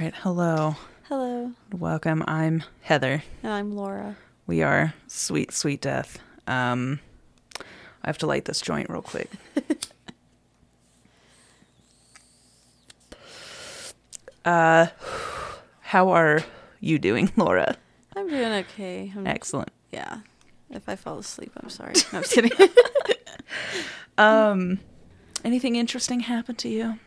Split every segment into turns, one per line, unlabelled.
right. Hello.
Hello,
Welcome. I'm Heather.
and I'm Laura.
We are Sweet Sweet Death. Um, I have to light this joint real quick. uh, how are you doing, Laura?
I'm doing okay. I'm,
Excellent.
yeah. If I fall asleep, I'm sorry. No, I'm kidding.
Um, anything interesting happened to you?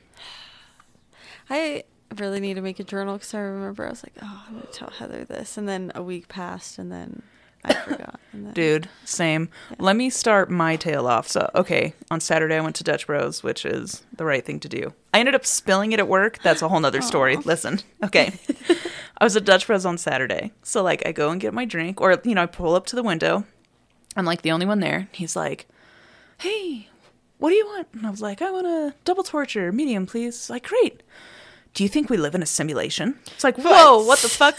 I really need to make a journal because I remember I was like, oh, I'm going to tell Heather this. And then a week passed, and then I forgot. And then,
Dude, same.
Yeah.
Let me start my tale off. So, okay, on Saturday I went to Dutch Bros, which is the right thing to do. I ended up spilling it at work. That's a whole nother story. Listen, okay. I was at Dutch Bros on Saturday. So, like, I go and get my drink, or, you know, I pull up to the window. I'm like the only one there. He's like, hey, what do you want? And I was like, I want a double torture, medium, please. He's like, great. Do you think we live in a simulation? It's like, whoa, what the fuck?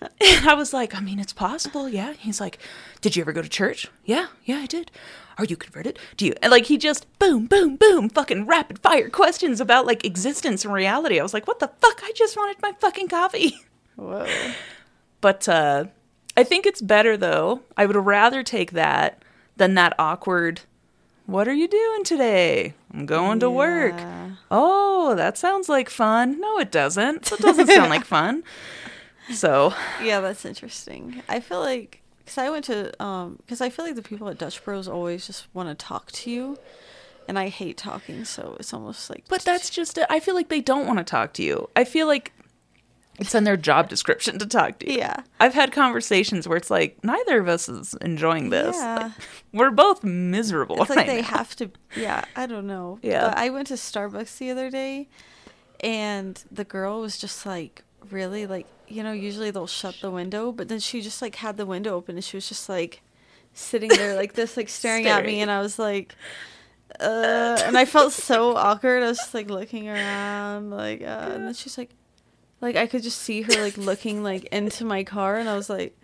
And I was like, I mean, it's possible, yeah. He's like, Did you ever go to church? Yeah, yeah, I did. Are you converted? Do you? And like, he just boom, boom, boom, fucking rapid fire questions about like existence and reality. I was like, What the fuck? I just wanted my fucking coffee.
Whoa.
But uh, I think it's better though. I would rather take that than that awkward. What are you doing today? I'm going to work.
Yeah.
Oh, that sounds like fun. No, it doesn't. That doesn't sound like fun. So,
Yeah, that's interesting. I feel like because I went to um because I feel like the people at Dutch Bros always just want to talk to you, and I hate talking, so it's almost like.
But that's just it. I feel like they don't want to talk to you. I feel like it's in their job description to talk to you.
Yeah.
I've had conversations where it's like neither of us is enjoying this.
Yeah.
Like, we're both miserable.
It's like
right
they
now.
have to. Yeah, I don't know.
Yeah.
But I went to Starbucks the other day, and the girl was just like really like you know usually they'll shut the window, but then she just like had the window open and she was just like sitting there like this like staring, at me, and I was like. Uh, and I felt so awkward. I was just like looking around, like, uh, and then she's like, like I could just see her like looking like into my car, and I was like,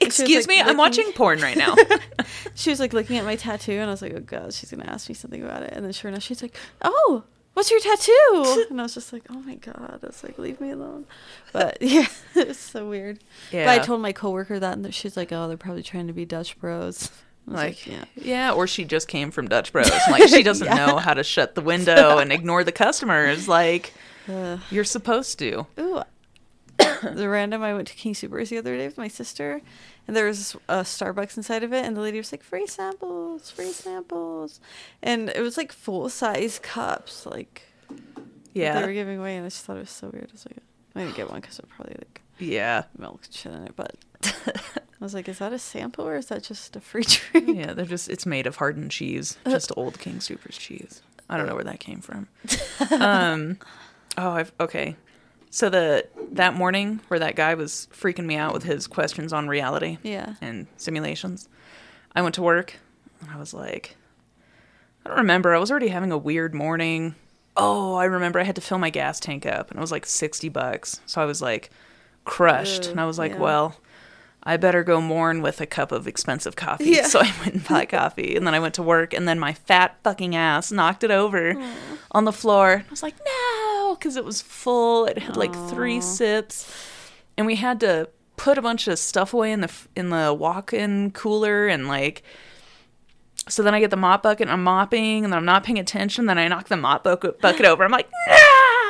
Excuse
like,
me, I'm watching porn right now.
she was like looking at my tattoo, and I was like, "Oh God, she's gonna ask me something about it." And then sure enough, she's like, "Oh, what's your tattoo?" And I was just like, "Oh my God!" I was like, "Leave me alone." But yeah, it's so weird.
yeah.
But I told my coworker that, and she's like, "Oh, they're probably trying to be Dutch bros." Was
like,
yeah,
yeah. or she just came from Dutch Bros. Like she doesn't
Yeah.
know how to shut the window and ignore the customers like
Ugh.
you're supposed to.
Ooh. the random I went to King Supers the other day with my sister, and there was a Starbucks inside of it, and the lady was like, "Free samples, free samples," and it was like full size cups, like
Yeah.
they were giving away, and I just thought it was so weird. I was like, I didn't get one because it probably like
yeah.
milk shit in it, but I was like, is that a sample or is that just a free drink?
Yeah, they're just it's made of hardened cheese, just old King Supers cheese. I don't know where that came from. um oh, I've okay. So the that morning where that guy was freaking me out with his questions on reality
Yeah.
and simulations, I went to work and I was like I don't remember. I was already having a weird morning. Oh, I remember I had to fill my gas tank up and it was like 60 bucks. So I was like crushed and I was like,
yeah.
well, I better go mourn with a cup of expensive coffee.
Yeah.
So I went and bought coffee and then I went to work and then my fat fucking ass knocked it over on the floor. I was like, no, because it was full. It had like three sips and we had to put a bunch of stuff away in the in the walk-in cooler and like so then I get the mop bucket and I'm mopping and then I'm not paying attention. Then I knock the mop bucket, bucket over. I'm like!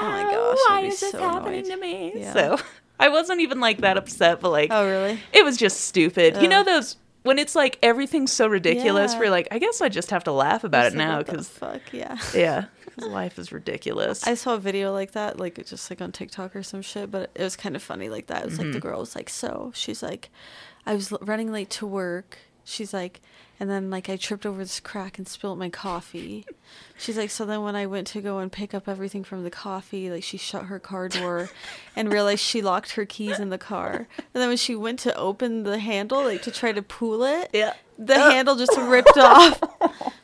Oh
my gosh,
Why is this
so
happening
annoyed.
to me?
Yeah.
So I wasn't even like that upset, but like
Oh, really?
it was just stupid. You know those when it's like everything's so ridiculous.
Yeah.
We're like, I guess I just have to laugh about it
Just like,
now because
fuck, yeah.
yeah, because life is ridiculous.
I saw a video like that, like just like on TikTok or some shit, but it was kind of funny like that. It was like
Mm-hmm.
the girl was like, so she's like, I was running late to work. She's like, and then like I tripped over this crack and spilled my coffee. She's like, so then when I went to go and pick up everything from the coffee, like she shut her car door and realized she locked her keys in the car. And then when she went to open the handle, like to try to pull it,
yeah.
the handle just ripped off.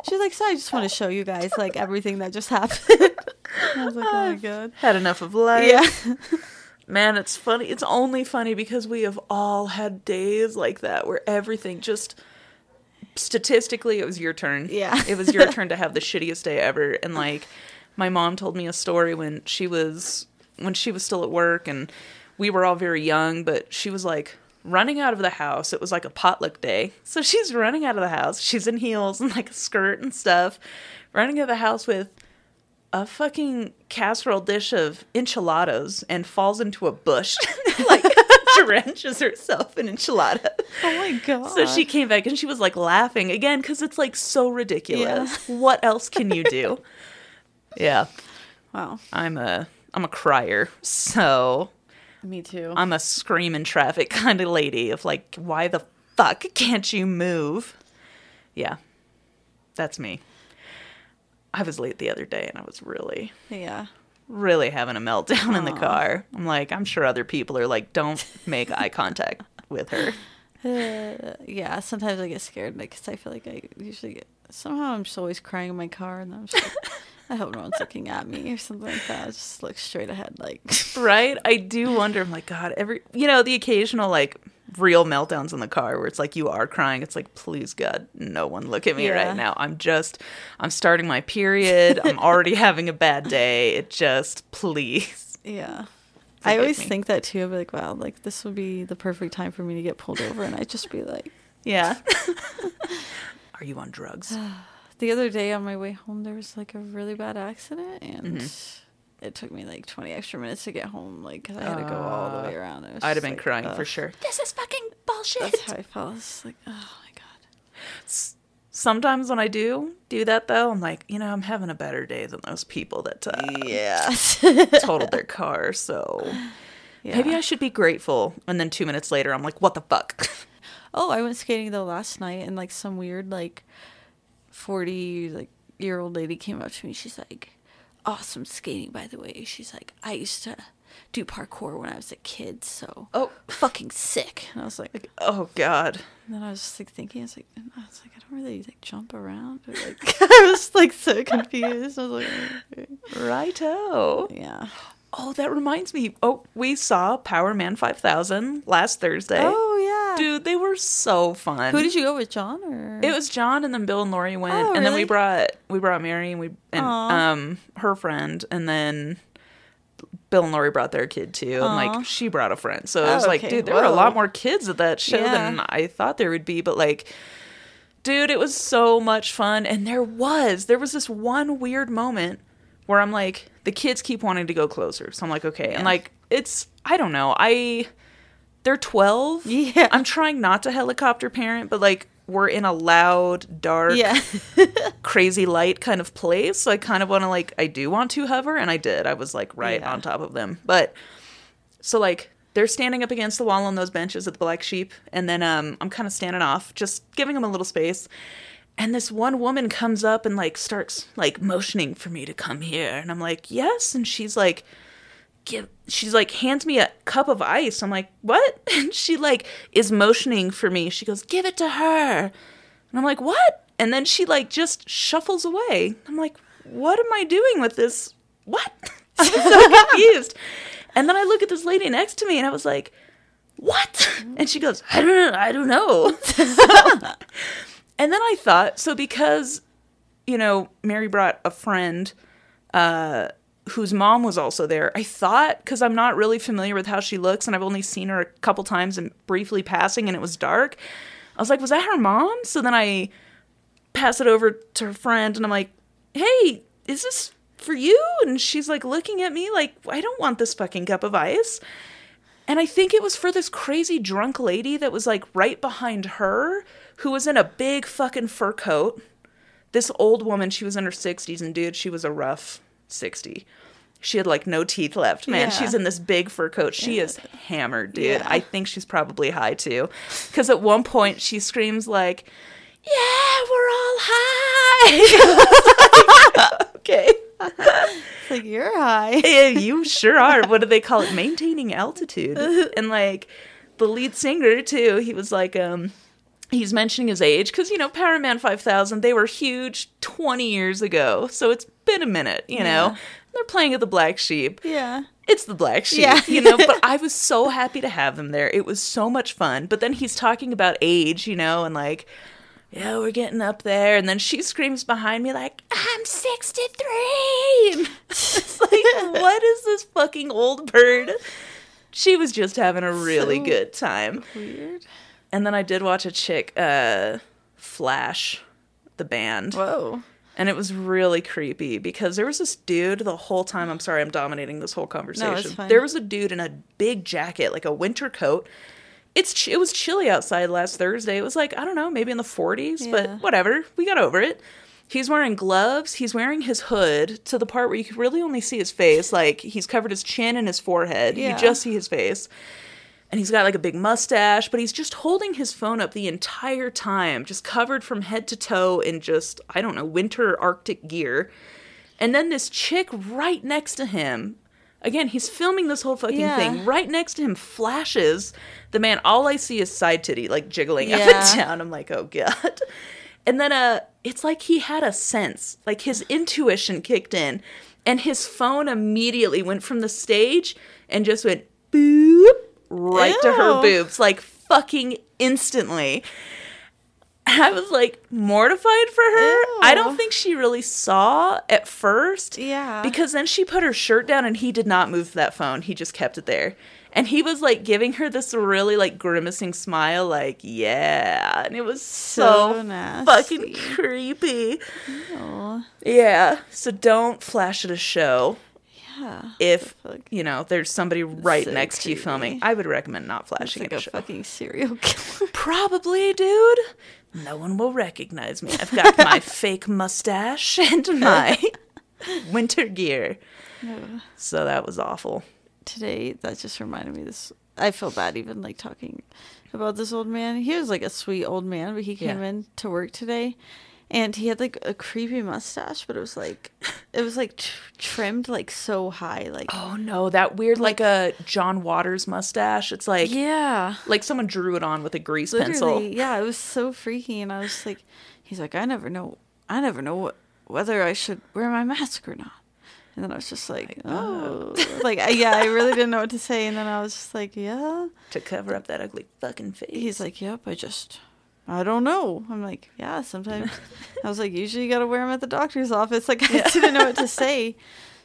She's like, so I just want to show you guys like everything that just happened. I was like, oh my god.
Had enough of life.
Yeah.
Man, it's funny. It's only funny because we have all had days like that where everything just statistically it was your turn.
Yeah.
It was your turn to have the shittiest day ever and like my mom told me a story when she was when she was still at work and we were all very young, but she was like running out of the house. It was like a potluck day. So she's running out of the house. She's in heels and like a skirt and stuff, running out of the house with a fucking casserole dish of enchiladas and falls into a bush. like drenches herself in enchilada.
Oh my god.
So she came back and she was like laughing again because it's like so ridiculous. What else can you do? yeah,
Wow.
I'm a I'm a crier, so
Me too.
I'm a scream in traffic kind of lady of like, why the fuck can't you move? Yeah, that's me. I was late the other day and I was really,
yeah.
really having a meltdown in the car. I'm like, I'm sure other people are like, don't make eye contact with her.
Uh, yeah, sometimes I get scared because I feel like I usually get somehow I'm just always crying in my car and I'm just like, I hope no one's looking at me or something like that. I just look straight ahead, like
right? I do wonder. I'm like, God, every you know the occasional like real meltdowns in the car where it's like you are crying. It's like, please God, no one look at me
Yeah.
right now. I'm just, I'm starting my period. I'm already having a bad day. It just, please.
yeah. I always
me.
think that too. I'd be like, wow, like this would be the perfect time for me to get pulled over, and I'd just be like,
Yeah. are you on drugs?
the other day on my way home, there was like a really bad accident, and
Mm-hmm.
It took me like 20 extra minutes to get home, like, because I had to go all the way around. It was
I'd have been
like,
crying for sure. This is fucking bullshit.
That's how I felt. It's like, oh my god.
Sometimes when I do do that though, I'm like, you know, I'm having a better day than those people that uh,
Yeah.
totaled their car. So
yeah.
maybe I should be grateful. And then two minutes later, I'm like, what the fuck?
Oh, I went skating though last night, and like some weird like forty like year old lady came up to me. She's like, "Awesome skating, by the way." She's like, "I used to do parkour when I was a kid, so
Oh.
fucking sick." And I was like,
oh God.
and then I was just like thinking, I was like, I was like, I don't really like jump around. Or, like, I was like so confused. I was like.
Righto.
yeah.
Oh, that reminds me. Oh, we saw Powerman 5000 last Thursday.
Oh yeah.
Dude, they were so fun.
Who did you go with, John or?
It was John and then Bill and Lori went,
Oh,
and then we brought we brought Mary and we and
Aw.
um her friend, and then Bill and Lori brought their kid too, and like she brought a friend. So it was
Oh,
like,
okay.
dude, there were a lot more kids at that show than I thought there would be. But like, dude, it was so much fun, and there was there was this one weird moment where I'm like, the kids keep wanting to go closer, so I'm like, okay, and like it's I don't know, I they're 12.
Yeah.
I'm trying not to helicopter parent, but like we're in a loud, dark,
yeah.
crazy light kind of place. So I kind of want to like I do want to hover and I did. I was like right
Yeah.
on top of them. But so like they're standing up against the wall on those benches at the black sheep and then um I'm kind of standing off, just giving them a little space. And this one woman comes up and like starts like motioning for me to come here and I'm like, "Yes." And she's like give she's like hands me a cup of ice. I'm like, "What?" And she like is motioning for me. She goes, "Give it to her." And I'm like, "What?" And then she like just shuffles away. I'm like, "What am I doing with this? What?" I was so confused. And then I look at this lady next to me and I was like, "What?" And she goes, "I don't know. I don't know." And then I thought, so because you know, Mary brought a friend uh, whose mom was also there. I thought, because I'm not really familiar with how she looks and I've only seen her a couple times and briefly passing and it was dark, I was like, was that her mom? So then I pass it over to her friend and I'm like, hey, is this for you? And she's like looking at me like, I don't want this fucking cup of ice. And I think it was for this crazy drunk lady that was like right behind her who was in a big fucking fur coat. This old woman, she was in her 60s, and dude, she was a rough 60. She had like no teeth left, man.
Yeah.
She's in this big fur coat. She is hammered, dude.
Yeah.
I think she's probably high too. Because at one point she screams, like, Yeah, we're all high. okay.
It's like you're high.
Yeah, you sure are. What do they call it? Maintaining altitude. And like the lead singer too, he was like, um, he's mentioning his age because you know Powerman Five Thousand, they were huge twenty years ago, so it's been a minute. You know,
Yeah.
they're playing at the Black Sheep.
Yeah.
It's the Black Sheep,
Yeah.
you know. But I was so happy to have them there. It was so much fun. But then he's talking about age, you know, and like. yeah, we're getting up there. And then she screams behind me, like, I'm 63. And it's like, what is this fucking old bird? She was just having a really
So-
good time.
Weird.
And then I did watch a chick, uh, Flash, the band.
Whoa.
And it was really creepy because there was this dude the whole time. I'm sorry, I'm dominating this whole conversation.
fine.
There was a dude in a big jacket, like a winter coat. It's ch- it was chilly outside last Thursday. It was like I don't know, maybe in the 40s,
Yeah.
but whatever. We got over it. He's wearing gloves. He's wearing his hood to the part where you could really only see his face. Like he's covered his chin and his forehead.
Yeah.
You just see his face and he's got like a big mustache, but he's just holding his phone up the entire time, just covered from head to toe in just, I don't know, winter Arctic gear. And then this chick right next to him, again, he's filming this whole fucking
Yeah.
thing. Right next to him flashes the man. All I see is side titty, like jiggling up and down. I'm like, oh God. And then uh it's like he had a sense, like his intuition kicked in, and his phone immediately went from the stage and just went boop right to her boobs, like fucking instantly. I was like mortified for her. I don't think she really saw at first.
Yeah.
Because then she put her shirt down and he did not move that phone. He just kept it there. And he was like giving her this really like grimacing smile, like, yeah. And it was so,
So nasty.
fucking creepy.
Aw.
Yeah. So don't flash at a show
Yeah.
if, you know, there's somebody right
So
next to you filming. I would recommend not
It's
flashing
like
at
a
a show.
fucking serial killer.
Probably, dude. No one will recognize me. I've got my fake mustache and my winter gear. So that was awful.
Today, that just reminded me this. I feel bad even like talking about this old man. He was like a sweet old man, but he came
Yeah.
in to work today, and he had like a creepy mustache, but it was like it was like tr- trimmed like so high, like
Oh no, that weird like, a uh, John Waters mustache. It's like
yeah,
like someone drew it on with a grease pencil.
yeah. It was so freaky, and I was like, he's like, I never know, I never know what, whether I should wear my mask or not. And then I was just like, oh, like I- yeah, I really didn't know what to say. And then I was just like, yeah.
To cover up that ugly fucking face.
He's like, yep, I just, I don't know. I'm like, yeah, sometimes. I was like, usually you got to wear them at the doctor's office. Like, I didn't know what to say.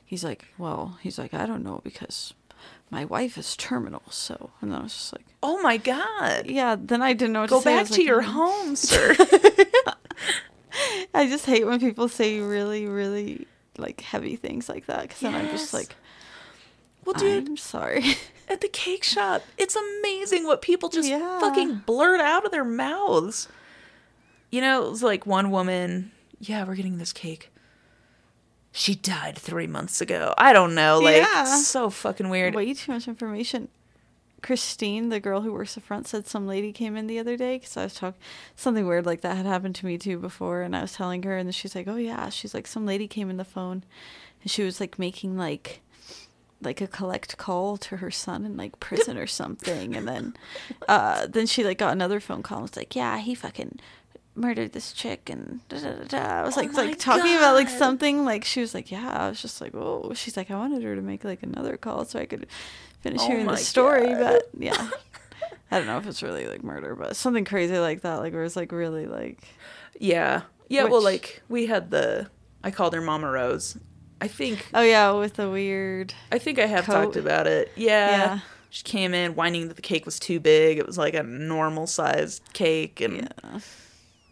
He's like, well, he's like, I don't know because my wife is terminal. So, and then I was just like,
Oh my god.
yeah, then I didn't know what
Go
to
back to
like,
your
"Oh."
home, sir.
I just hate when people say really, really like heavy things like that because then I'm just like,
well, dude,
I'm sorry.
at the cake shop, it's amazing what people just
Yeah.
fucking blurt out of their mouths. You know, it was like one woman, yeah, we're getting this cake. She died three months ago. I don't know. Like,
Yeah.
so fucking weird.
Way too much information. Christine, the girl who works the front, said some lady came in the other day because I was talking something weird like that had happened to me too before, and I was telling her, and she's like, "Oh yeah," she's like, "Some lady came in the phone, and she was like making like." Like a collect call to her son in like prison or something and then uh then she like got another phone call and was like yeah he fucking murdered this chick and da, da, da, da. I was
Oh
like
my
like talking about like something like she was like yeah I was just like oh she's like I wanted her to make like another call so I could finish
Oh
hearing the story
God.
but yeah I don't know if it's really like murder but something crazy like that like where it's like really like
Yeah. Yeah, well, like, we had the. I called her Mama Rose. I think.
oh yeah with the weird
I think I have
Coat.
talked about it. Yeah.
Yeah.
She came in whining that the cake was too big. It was like a normal sized cake. And
yeah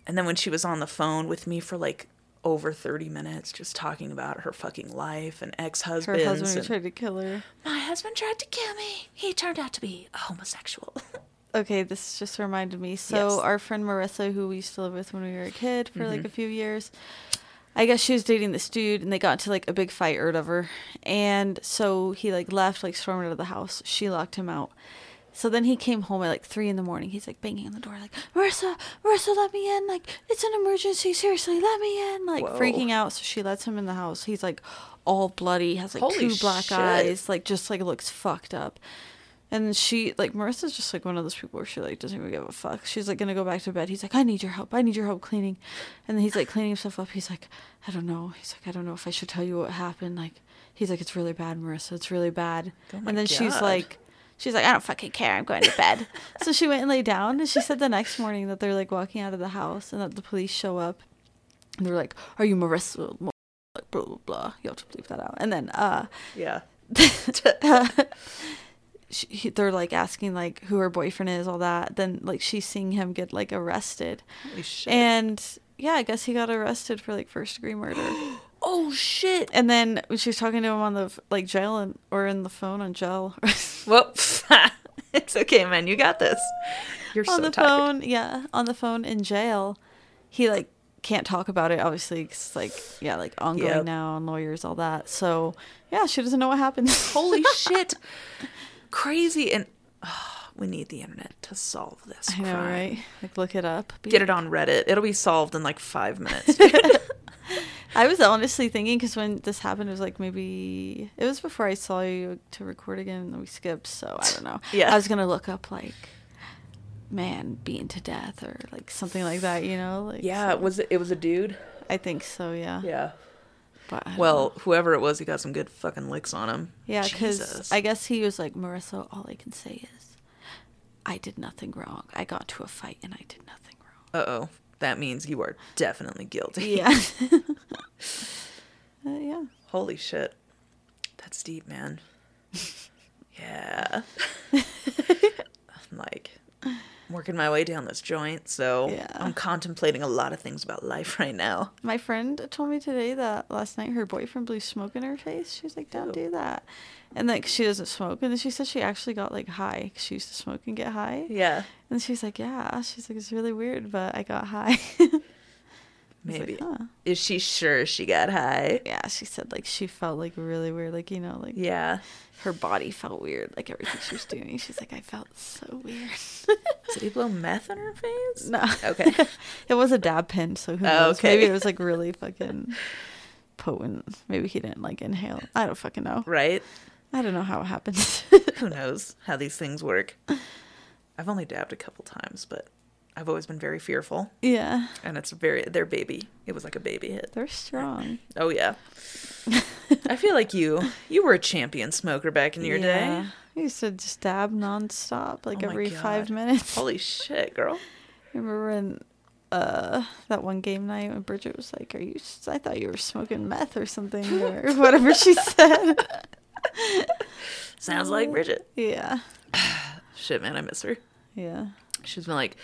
And then when she was on the phone with me for like over 30 minutes, just talking about her fucking life and ex-husband.
her husband tried to kill her
My husband tried to kill me. He turned out to be a homosexual.
Okay, this just reminded me. So
Yes.
our friend Marissa, who we used to live with when we were a kid for
Mm-hmm.
like a few years, I guess she was dating this dude, and they got into like a big fight or whatever. And so he like left, like stormed out of the house. She locked him out. So then he came home at like three in the morning. He's like banging on the door, like Marissa, Marissa, let me in. Like it's an emergency. Seriously, let me in. Like
Whoa.
freaking out. So she lets him in the house. He's like all bloody, has like
Holy
two black
shit.
eyes, like just like looks fucked up. And she like Marissa's just like one of those people where she like doesn't even give a fuck. She's like gonna go back to bed. He's like, I need your help. I need your help cleaning. And then he's like cleaning himself up. He's like, I don't know. He's like, I don't know if I should tell you what happened. Like, he's like, it's really bad, Marissa. It's really bad.
Oh
and then she's like, She's like, I don't fucking care. I'm going to bed. so she went and lay down, and she said the next morning that they're like walking out of the house, and that the police show up, and they're like, "Are you Marissa?" Like blah blah blah. You have to bleep that out. And then uh,
Yeah.
she, they're like asking like who her boyfriend is, all that. Then like she's seeing him get like arrested,
Holy shit.
and yeah, I guess he got arrested for like first degree murder.
oh shit.
And then when she was talking to him on the like jail and or in the phone on jail
Well, it's okay, man. You got this. You're
on
so
the
tired.
phone, yeah, on the phone in jail, he like can't talk about it obviously 'cause, like yeah like ongoing
Yep.
now and lawyers all that. So yeah, she doesn't know what happened.
Holy shit. Crazy. And oh, we need the internet to solve this.
I know,
crime.
right? Like look it up.
Get it on Reddit. It'll be solved in like five minutes.
I was honestly thinking because when this happened, it was like maybe it was before I saw you to record again, and we skipped. So I don't know.
Yeah.
I was gonna look up like man beaten to death or like something like that. You know? Like
yeah,
so-
it was it was a dude.
I think so. Yeah.
Yeah.
But
Well,
know.
whoever it was, he got some good fucking licks on him.
yeah, because I guess he was like Marissa. All I can say is, I did nothing wrong. I got to a fight and I did nothing wrong.
Uh oh. That means you are definitely guilty.
Yeah. uh, yeah.
Holy shit. That's deep, man. yeah. I'm like working my way down this joint, so
Yeah.
I'm contemplating a lot of things about life right now.
My friend told me today that last night her boyfriend blew smoke in her face. She's like, "Don't
Ew.
do that," and like she doesn't smoke. And then she said she actually got like high. 'cause She used to smoke and get high.
Yeah.
And she's like, "Yeah." She's like, "It's really weird, but I got high." Was like,
Maybe.
"Huh."
Is she sure she got high?
Yeah, she said like she felt like really weird, like you know, like
Yeah.
her body felt weird, like everything she was doing. She's like, I felt so weird.
Did he blow meth in her face?
no,
Okay.
it was a dab pen, so who knows?
okay.
Maybe it was like really fucking potent. Maybe he didn't like inhale. I don't fucking know.
Right?
I don't know how it happened.
Who knows how these things work? I've only dabbed a couple times, but I've always been very fearful.
yeah,
And it's very their baby. It was like a baby hit.
they're strong.
Oh yeah. I feel like you you were a champion smoker back in your
Yeah.
day.
I used to just dab nonstop, like
Oh
every five minutes.
Holy shit, girl.
Remember when uh that one game night when Bridget was like, "Are you? I thought you were smoking meth or something or whatever she said."
Sounds like Bridget.
Yeah,
Shit, man, I miss her.
yeah.
She's been like,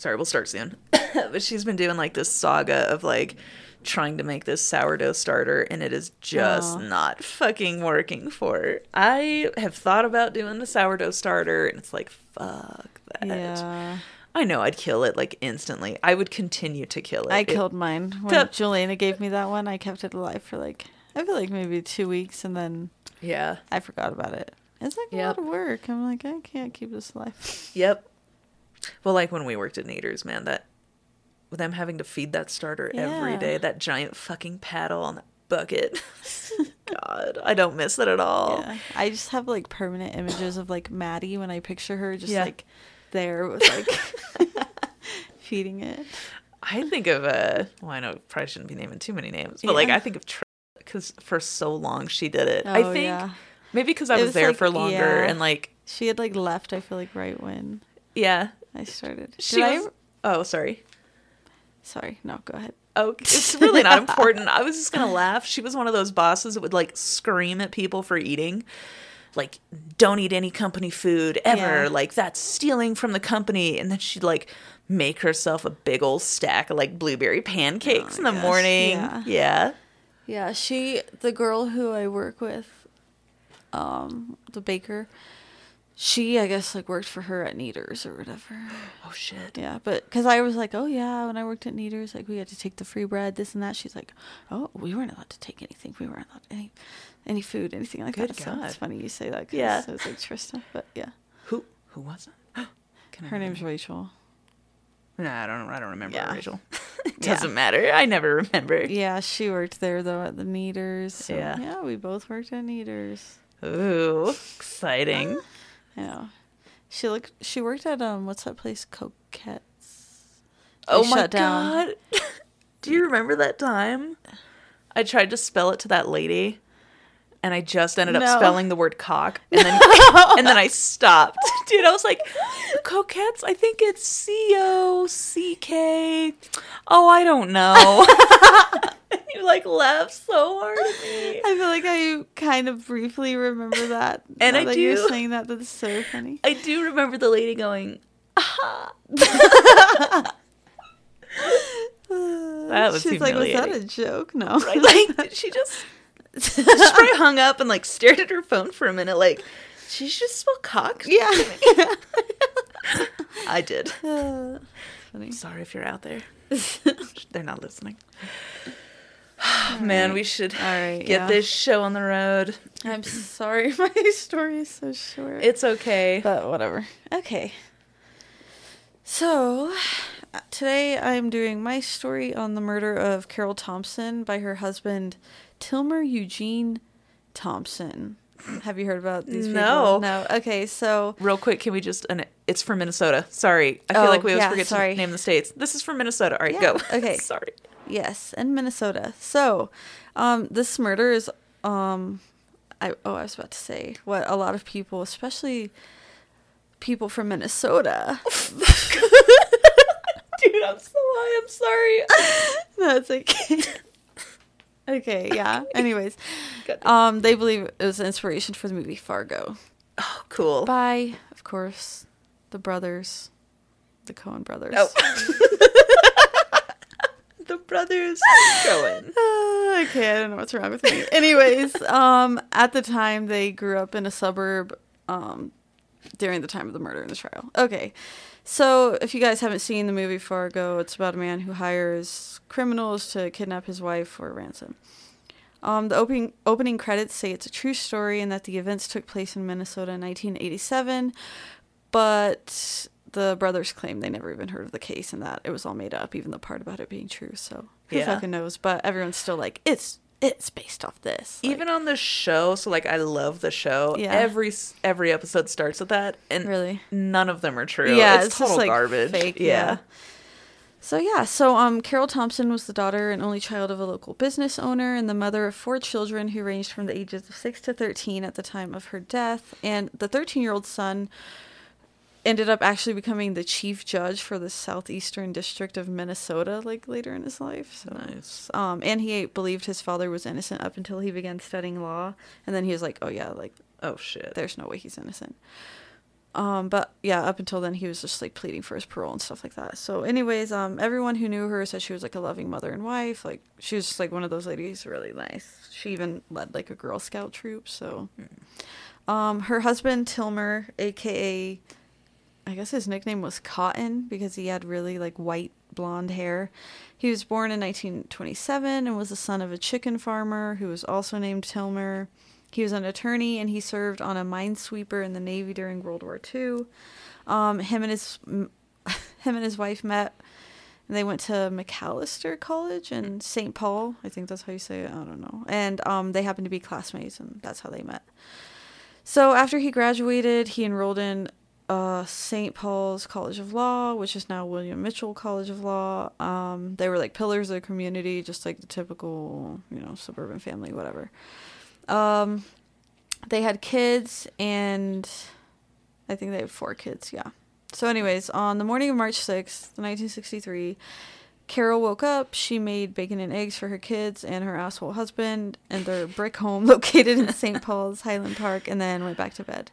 sorry, we'll start soon. but she's been doing like this saga of like trying to make this sourdough starter, and it is just
Aw.
not fucking working for her. I have thought about doing the sourdough starter, and it's like, fuck that.
Yeah.
I know I'd kill it like instantly. I would continue to kill it.
I
It-
killed mine. When. Juliana gave me that one, I kept it alive for like, I feel like maybe two weeks and then
Yeah.
I forgot about it. It's like a lot of work. I'm like, I can't keep this alive.
Yep. Well, like when we worked at Nader's, man, that with them having to feed that starter every
Yeah.
day, that giant fucking paddle on that bucket. God, I don't miss that at all.
Yeah. I just have like permanent images of like Maddie when I picture her just
Yeah.
like there with like feeding it.
I think of uh well, I know probably shouldn't be naming too many names, but like I think of because for so long she did it. I
Oh,
think
yeah.
maybe because I was,
was,
there
like,
for longer
yeah.
and like
She had like left, I feel like right when
yeah,
I started.
she
Did I-
Oh, sorry.
Sorry, no, go ahead.
Oh, it's really not important. I was just gonna laugh. She was one of those bosses that would like scream at people for eating, like "Don't eat any company food ever."
Yeah.
Like that's stealing from the company. And then she'd like make herself a big old stack of like blueberry pancakes
Oh
in the
gosh,
morning.
yeah.
Yeah.
Yeah, she, the girl who I work with, um, the baker, she, I guess, like worked for her at Neaters or whatever.
Oh shit.
Yeah, but because I was like, oh yeah, when I worked at Neaters, like we had to take the free bread, this and that. She's like, oh, we weren't allowed to take anything. We weren't allowed any, any food, anything like
Good
that. So
God.
it's funny you say that. 'cause
Yeah.
it was like Trista, but yeah,
Who? Who was it? Can
her name's? Rachel.
Nah, I don't. I don't remember
Yeah.
Rachel. it doesn't matter. I never remember.
Yeah, she worked there though at the Neaters. So,
Yeah.
yeah, we both worked at Neaters.
Ooh, exciting. Ah.
I know. She looked. She worked at um, what's that place? Coquettes. They
Oh my god. Do you remember that time? I tried to spell it to that lady. and I just ended up
No.
spelling the word cock, and then and then I stopped. Dude, I was like, coquettes. I think it's C O C K. Oh, I don't know. and you like laughed so hard at me.
I feel like I kind of briefly remember that.
And I
that you're
do.
saying that. That's so funny.
I do remember the lady going, aha. That was
She's like, was that a joke? No.
Right? Like she just she just probably hung up and like stared at her phone for a minute, like, she just spell cock.
yeah.
I did.
Uh, funny.
Sorry if you're out there. They're not listening. Man, we should
right.
get
yeah.
this show on the road.
I'm sorry, my story is so short.
It's okay.
but whatever. Okay. So, today I'm doing my story on the murder of Carol Thompson by her husband, Tilmer Eugene Thompson. Have you heard about these people?
No.
No. Okay, so
Real quick, can we just? And it's from Minnesota. Sorry, I feel
Oh,
like we always
yeah,
forget
sorry.
to name the states. This is from Minnesota. All right,
Yeah,
go.
okay.
Sorry.
Yes, in Minnesota. So, um, this murder is, um, I oh, I was about to say what a lot of people, especially people from Minnesota,
Dude, I'm so high. I'm sorry.
no, it's okay. Okay, yeah. Anyways, um, they believe it was an inspiration for the movie Fargo
Oh, cool.
by, of course, the brothers, the Coen brothers.
Oh. the brothers Coen.
Uh, okay, I don't know what's wrong with me. Anyways, um, at the time they grew up in a suburb, um, during the time of the murder and the trial. Okay, so if you guys haven't seen the movie Fargo, it's about a man who hires criminals to kidnap his wife for ransom. Um, the opening opening credits say it's a true story and that the events took place in Minnesota in 1987, but the brothers claim they never even heard of the case and that it was all made up, even the part about it being true. So who
Yeah.
fucking knows? But everyone's still like, it's it's based off this. Like,
Even on the show, so like I love the show.
Yeah.
Every every episode starts with that, and
really.
none of them are true.
Yeah,
it's,
it's
total
just, like,
garbage.
fake,
yeah.
yeah. So yeah, so um, Carol Thompson was the daughter and only child of a local business owner and the mother of four children who ranged from the ages of six to thirteen at the time of her death. And the thirteen-year-old son ended up actually becoming the chief judge for the southeastern district of Minnesota, like later in his life. So
Nice.
um, and he believed his father was innocent up until he began studying law, and then he was like, "Oh yeah, like
Oh shit.
there's no way he's innocent. Um, but yeah, up until then he was just like pleading for his parole and stuff like that. So, anyways, um, everyone who knew her said she was like a loving mother and wife. Like she was just like one of those ladies, really nice. She even led like a Girl Scout troop. So, um, her husband Tilmer, aka, I guess his nickname was Cotton because he had really like white blonde hair. He was born in 1927 and was the son of a chicken farmer who was also named Tilmer. He was an attorney and he served on a minesweeper in the Navy during World War II. Um, him and his him and his wife met and they went to Macalester College in St. Paul. I think that's how you say it. I don't know. And um, they happened to be classmates and that's how they met. So after he graduated, he enrolled in uh, St. Paul's College of Law, which is now William Mitchell College of Law. Um, they were like pillars of the community, just like the typical, you know, suburban family, whatever. Um, they had kids, and I think they had four kids, yeah. So, anyways, on the morning of March 6th, 1963, Carol woke up. She made bacon and eggs for her kids and her asshole husband and their brick home located in St. Paul's Highland Park, and then went back to bed.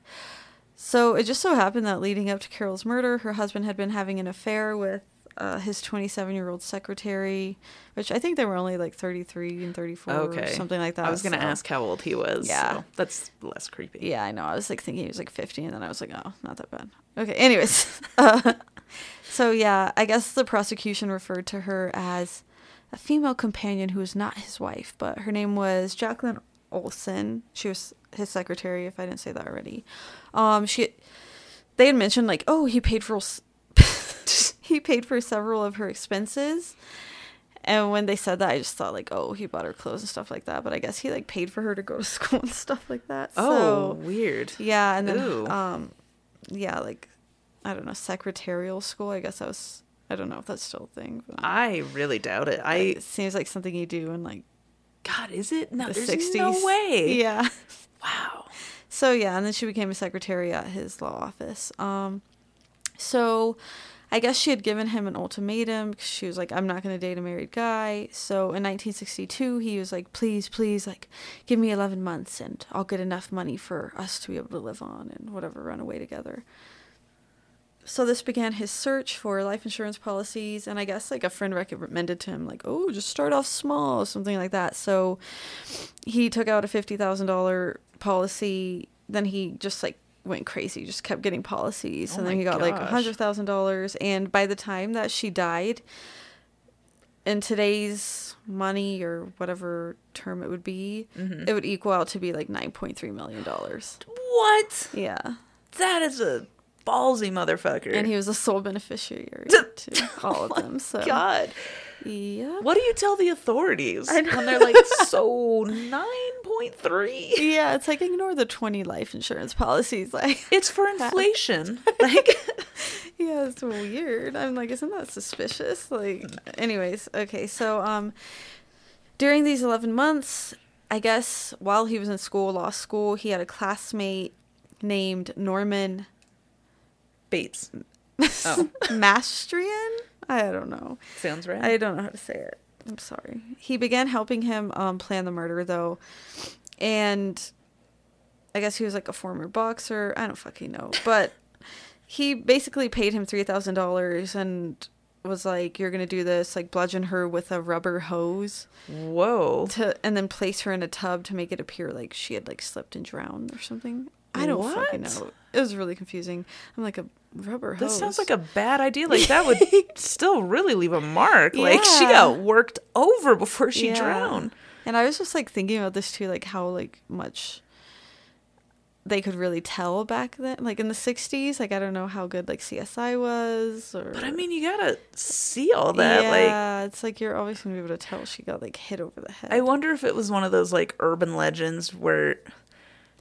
So it just so happened that leading up to Carol's murder, her husband had been having an affair with uh, his 27 year old secretary, which I think they were only like 33 and 34
Okay.
or something like that.
I was gonna
so-
ask how old he was.
Yeah.
so that's less creepy.
Yeah, I know. I was like thinking he was like 50, and then I was like, oh, not that bad. Okay, anyways. uh, so yeah, I guess the prosecution referred to her as a female companion who was not his wife, but her name was Jacqueline Olson. She was his secretary, if I didn't say that already. Um, she, they had mentioned like, oh, he paid for, he paid for several of her expenses. And when they said that, I just thought like, oh, he bought her clothes and stuff like that. But I guess he like paid for her to go to school and stuff like that.
Oh,
So,
weird.
yeah, and then
Ooh.
um, yeah, like I don't know, secretarial school. I guess that was. I don't know if that's still a thing. But
I really doubt it. I
it seems like something you do in like
God, is it? No,
the
there's
60s.
no way.
Yeah.
Wow.
So yeah, and then she became a secretary at his law office. Um, so I guess she had given him an ultimatum because she was like, "I'm not going to date a married guy." So in 1962, he was like, "Please, please, like, give me 11 months, and I'll get enough money for us to be able to live on and whatever, run away together." So this began his search for life insurance policies, and I guess like a friend recommended to him, like, "Oh, just start off small," something like that. So he took out a fifty thousand dollar policy. Then he just like went crazy, just kept getting policies,
Oh
and then he got like a hundred thousand dollars. And by the time that she died, in today's money or whatever term it would be,
Mhm.
it would equal out to be like nine point three million dollars.
What?
Yeah,
That is a ballsy motherfucker.
and he was a sole beneficiary to all of them. So
Oh God.
yeah,
What do you tell the authorities when they're like, so 9.3?
yeah, it's like ignore the twenty life insurance policies, like.
It's for inflation. like,
Yeah, it's weird. I'm like, isn't that suspicious? Like, anyways, okay. So, um, during these 11 months, I guess while he was in school, law school, he had a classmate named Norman
Bates. Oh.
Mastrian. I don't know.
Sounds right.
I don't know how to say it. I'm sorry. He began helping him um, plan the murder, though, and I guess he was like a former boxer. I don't fucking know, but he basically paid him three thousand dollars and was like, "You're gonna do this, like bludgeon her with a rubber hose
Whoa.
to, and then place her in a tub to make it appear like she had like slipped and drowned or something." I don't fucking know. It was really confusing. I'm like a rubber hose.
This sounds like a bad idea. Like, that would still really leave a mark. Like, she got worked over before she
Yeah.
drowned.
And I was just like thinking about this too, like how like much they could really tell back then, like in the '60s. Like I don't know how good like CSI was, or
But I mean, you gotta see all that. Like,
yeah, it's like you're always gonna be able to tell she got like hit over the head.
I wonder if it was one of those like urban legends where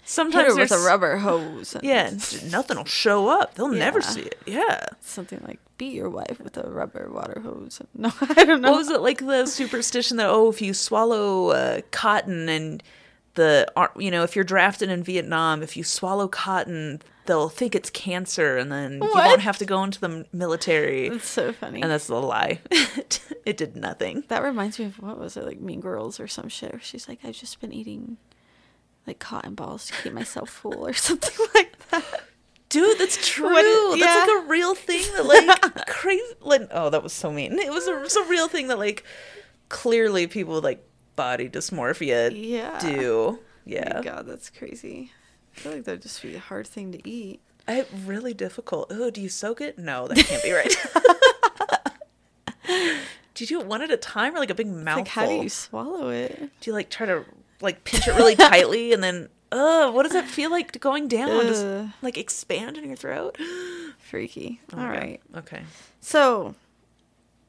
sometimes
her with a rubber hose.
Yeah, nothing will show up. They'll never see it. Yeah.
something like beat your wife with a rubber water hose. No, I don't know.
What was it like the superstition that oh, if you swallow uh, cotton and the you know if you're drafted in Vietnam, if you swallow cotton, they'll think it's cancer, and then you won't have to go into the military.
It's so funny.
And that's a lie. it did nothing.
that reminds me of what was it like Mean Girls or some shit. Where she's like, I've just been eating like cotton balls to keep myself full or something like that.
Dude, that's true.
What is-
That's like a real thing that like crazy. Like, oh, that was so mean. It was a, it was a real thing that like clearly people with like body dysmorphia
Yeah.
do.
Oh my
Yeah,
God, that's crazy. I feel like that'd just be a hard thing to eat.
I really difficult. Oh, do you soak it? No, that can't be right. do you do it one at a time or like a big mouthful?
like, how do you swallow it?
Do you like try to like pinch it really tightly and then? Uh, what does that feel like going down? Just
Ugh.
like expand in your throat.
Freaky.
Oh
All right.
Okay.
So,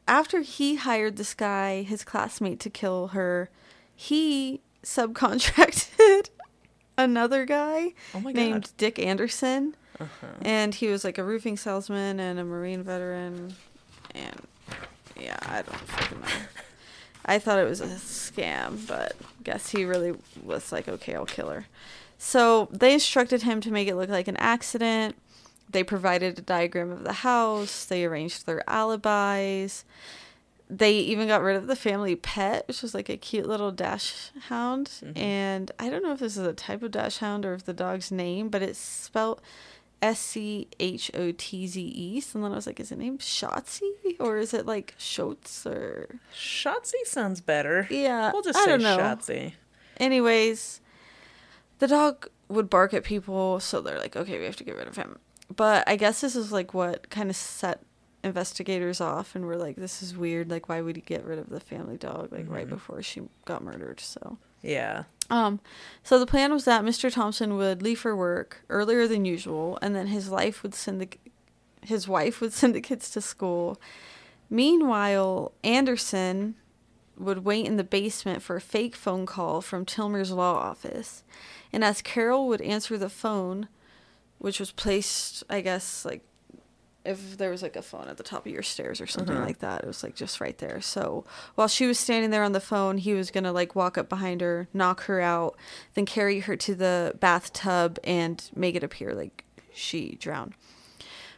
after he hired this guy, his classmate, to kill her, he subcontracted another guy
Oh my
named Dick Anderson.
Uh-huh.
And he was like a roofing salesman and a Marine veteran. And yeah, I don't fucking know. I thought it was a scam, but guess he really was like, okay, I'll kill her. So they instructed him to make it look like an accident. They provided a diagram of the house. They arranged their alibis. They even got rid of the family pet, which was like a cute little dash hound. Mm-hmm. And I don't know if this is a type of dachshund or if the dog's name, but it's spelled S C H O T Z E. And then I was like, is it named Shotzi? Or is it like Schotz or.
Shotzi sounds better.
Yeah,
We'll just
I
say
don't know.
Shotzi.
Anyways, the dog would bark at people, so they're like, okay, we have to get rid of him. But I guess this is like what kind of set investigators off, and we're like, this is weird. Like, why would he get rid of the family dog like right mm-hmm. before she got murdered? So.
Yeah.
Um, so the plan was that Mr. Thompson would leave for work earlier than usual, and then his life would send the his wife would send the kids to school. Meanwhile, Anderson would wait in the basement for a fake phone call from Tilmer's law office, and as Carol would answer the phone, which was placed, I guess, like if there was like a phone at the top of your stairs or something
Uh-huh.
like that. It was like just right there. So while she was standing there on the phone, he was gonna like walk up behind her, knock her out, then carry her to the bathtub and make it appear like she drowned.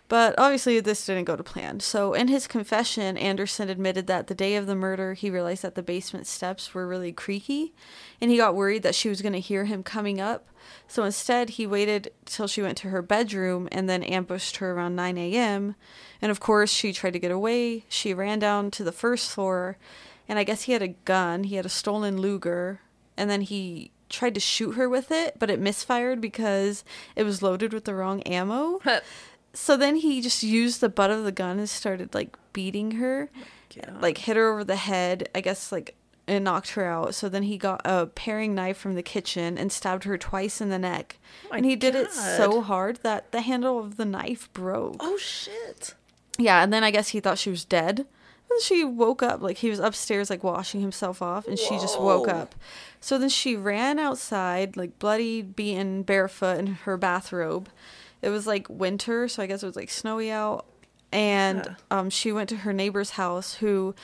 But obviously, this didn't go to plan. So, in his confession, Anderson admitted that the day of the murder, he realized that the basement steps were really creaky and he got worried that she was going to hear him coming up. So, instead, he waited till she went to her bedroom and then ambushed her around 9 a.m. And of course, she tried to get away. She ran down to the first floor, and I guess he had a gun. He had a stolen Luger, and then he tried to shoot her with it, but it misfired because it was loaded with the wrong ammo. So then he just used the butt of the gun and started like beating her,
God.
like hit her over the head. I guess like and knocked her out. So then he got a paring knife from the kitchen and stabbed her twice in the neck.
Oh my
and he did it so hard that the handle of the knife broke.
oh shit.
Yeah, and then I guess he thought she was dead. And she woke up, like he was upstairs, like washing himself off, and she just woke up. So then she ran outside, like bloody, beaten, barefoot in her bathrobe. It was like winter, so I guess it was like snowy out. And
Yeah.
um, she went to her neighbor's house, who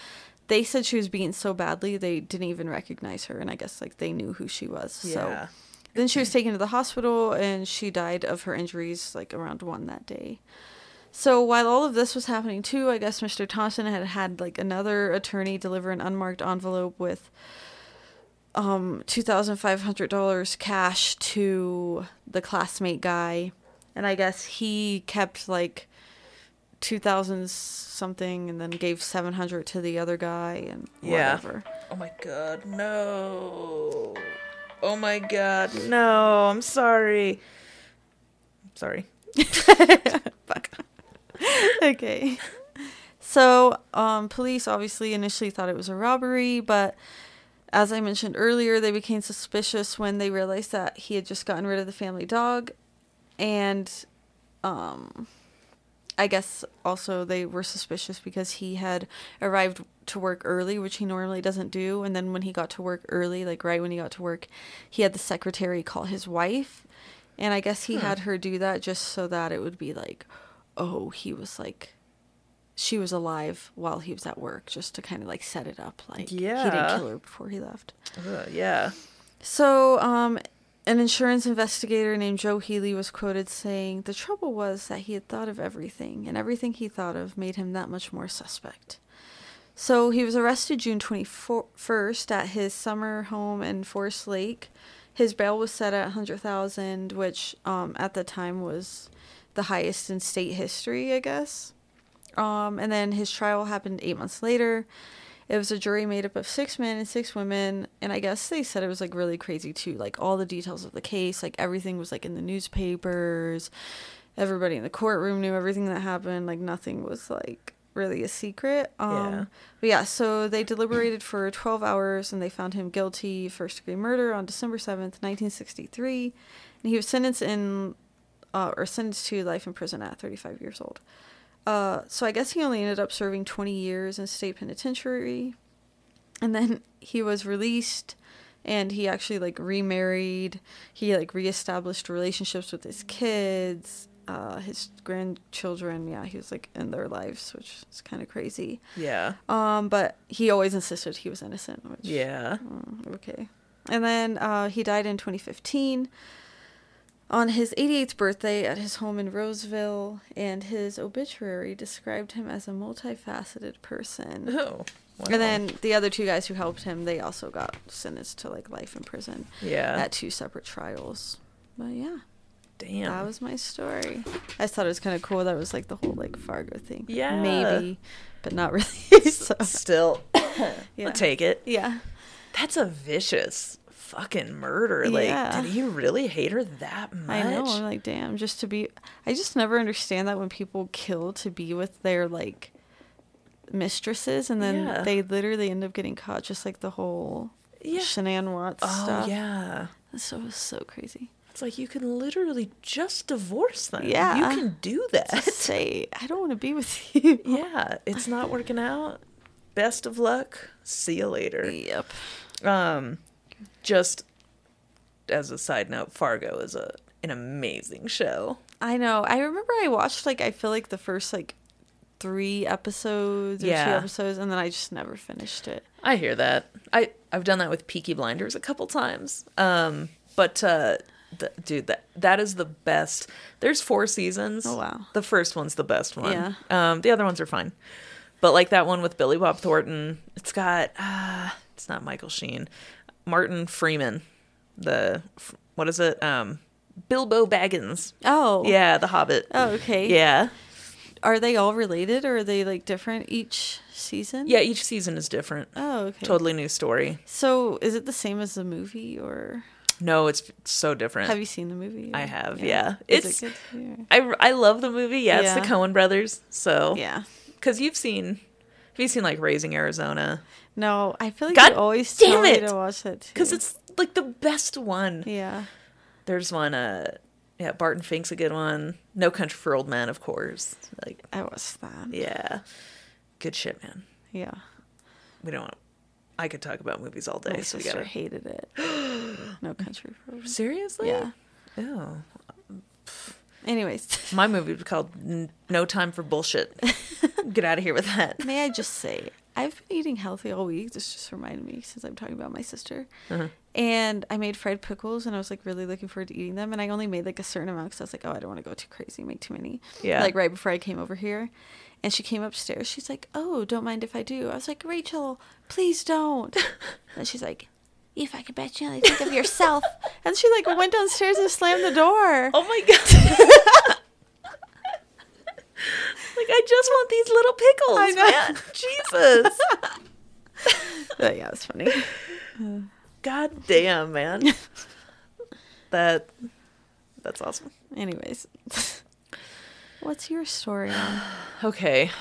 they said she was beaten so badly they didn't even recognize her, and I guess like they knew who she was.
Yeah.
So then she was taken to the hospital, and she died of her injuries like around one that day. So while all of this was happening too, I guess Mr. Thompson had had like another attorney deliver an unmarked envelope with um two thousand five hundred dollars cash to the classmate guy, and I guess he kept like two thousand something, and then gave seven hundred to the other guy, and
Yeah.
whatever.
Oh my god, no. Oh my god, no. I'm sorry. Sorry.
Fuck. okay. So, um, police obviously initially thought it was a robbery, but as I mentioned earlier, they became suspicious when they realized that he had just gotten rid of the family dog, and um, I guess also they were suspicious because he had arrived to work early, which he normally doesn't do, and then when he got to work early, like right when he got to work, he had the secretary call his wife, and I guess he
Hmm.
had her do that just so that it would be like, oh, he was like she was alive while he was at work just to kind of like set it up like
yeah.
he didn't kill her before he left
Ugh, yeah.
so um an insurance investigator named joe healy was quoted saying the trouble was that he had thought of everything and everything he thought of made him that much more suspect. So he was arrested june 21st at his summer home in forest lake. His bail was set at 100000 which um, at the time was the highest in state history i guess. Um, and then his trial happened eight months later. It was a jury made up of six men and six women, and I guess they said it was like really crazy too. Like all the details of the case, like everything was like in the newspapers. Everybody in the courtroom knew everything that happened. Like nothing was like really a secret. Um,
Yeah.
But yeah, so they deliberated for 12 hours and they found him guilty first degree murder on December 7th, 1963. And he was sentenced in, uh, or sentenced to life in prison at 35 years old. Uh, so I guess he only ended up serving 20 years in state penitentiary. And then he was released and he actually like remarried. He like reestablished relationships with his kids, uh, his grandchildren. Yeah, he was like in their lives, which is kind of crazy.
Yeah.
Um, but he always insisted he was innocent, which
Yeah.
Mm, okay. And then uh, he died in 2015 on his 88th birthday at his home in Roseville, and his obituary described him as a multifaceted person.
Oh. wow.
And then the other two guys who helped him, they also got sentenced to like life in prison
Yeah.
at two separate trials. But yeah,
Damn.
that was my story. I just thought it was kind of cool. That was like the whole like Fargo thing.
Yeah.
Maybe, but not really. so,
Still.
Yeah.
I'll take it.
yeah.
That's a vicious fucking murder. Like,
Yeah.
did he really hate her that much?
I know. I'm like, damn, just to be. I just never understand that when people kill to be with their like mistresses, and then
Yeah.
they literally end up getting caught, just like the whole
Yeah.
Shanann Watts
Oh
stuff.
yeah.
That's so so crazy.
It's like you can literally just divorce them.
Yeah.
You can do that.
Just say, I don't want to be with you.
yeah. It's not working out. Best of luck. See you later.
Yep.
Um, just as a side note, Fargo is a an amazing show.
I know. I remember I watched like I feel like the first like three episodes or two episodes, and then I just never finished it.
I hear that. I I've done that with Peaky Blinders a couple times. Um, but uh, th- dude, that that is the best. There's four seasons.
Oh, wow.
The first one's the best one.
Yeah.
Um, the other ones are fine, but like that one with Billy Bob Thornton, it's got uh, it's not Michael Sheen, Martin Freeman, the what is it? Um, Bilbo Baggins.
Oh,
Yeah, The Hobbit.
Oh, okay.
Yeah.
Are they all related, or are they like different each season?
Yeah, each season is different.
Oh, okay.
Totally new story.
So, is it the same as the movie, or
No, it's so different.
have you seen the movie?
I have, yeah.
Is
It's-
it good? to
I, I love the movie. Yeah, it's the Coen brothers. So
Yeah.
because you've seen, have you seen like Raising Arizona?
No, I feel like
God
you always
damn
tell me
it!
to watch it.
Because it's like the best one.
yeah.
There's one. Uh, yeah, Barton Fink's a good one. No Country for Old Men, of course. Like,
I watched that.
yeah, good shit, man.
Yeah.
We don't. want I could talk about movies all day.
My
so
sister
gotta.
hated it. no country for Old Men.
Seriously?
Yeah.
Oh,
Anyways,
my movie was called N- No Time for Bullshit. Get out of here with that.
may I just say, I've been eating healthy all week. This just reminded me since I'm talking about my sister.
Uh-huh.
And I made fried pickles, and I was like really looking forward to eating them. And I only made like a certain amount because I was like, oh, I don't want to go too crazy, make too many.
Yeah.
Like right before I came over here, and she came upstairs. She's like, oh, don't mind if I do. I was like, Rachel, please don't. and she's like. If I could bet you only think of yourself. and she like went downstairs and slammed the door.
Oh my god. like I just want these little pickles,
I know.
man. Jesus.
But yeah, it's funny.
God damn, man. That that's awesome.
Anyways, what's your story on?
Okay.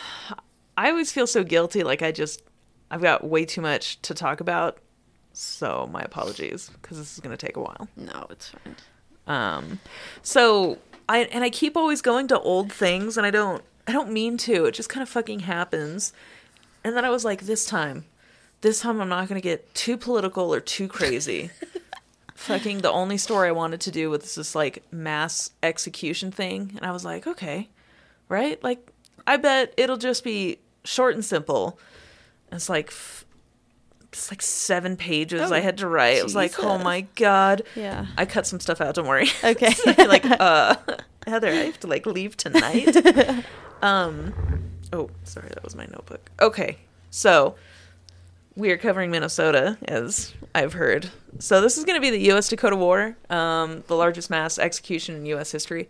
I always feel so guilty like I just I've got way too much to talk about. So my apologies because this is going to take a while.
No, it's fine.
Um, so I and I keep always going to old things, and I don't I don't mean to. It just kind of fucking happens. And then I was like, this time, this time I'm not gonna get too political or too crazy. fucking the only story I wanted to do was this like mass execution thing, and I was like, okay, right? Like I bet it'll just be short and simple. And it's like. F- it's like seven pages
Oh,
I had to write. It was like, oh my god.
Yeah.
I cut some stuff out. Don't worry.
Okay.
So like, uh, Heather, I have to like leave tonight. Um, oh, sorry, that was my notebook. Okay, so we are covering Minnesota, as I've heard. So this is going to be the U.S. Dakota War, um, the largest mass execution in U.S. history.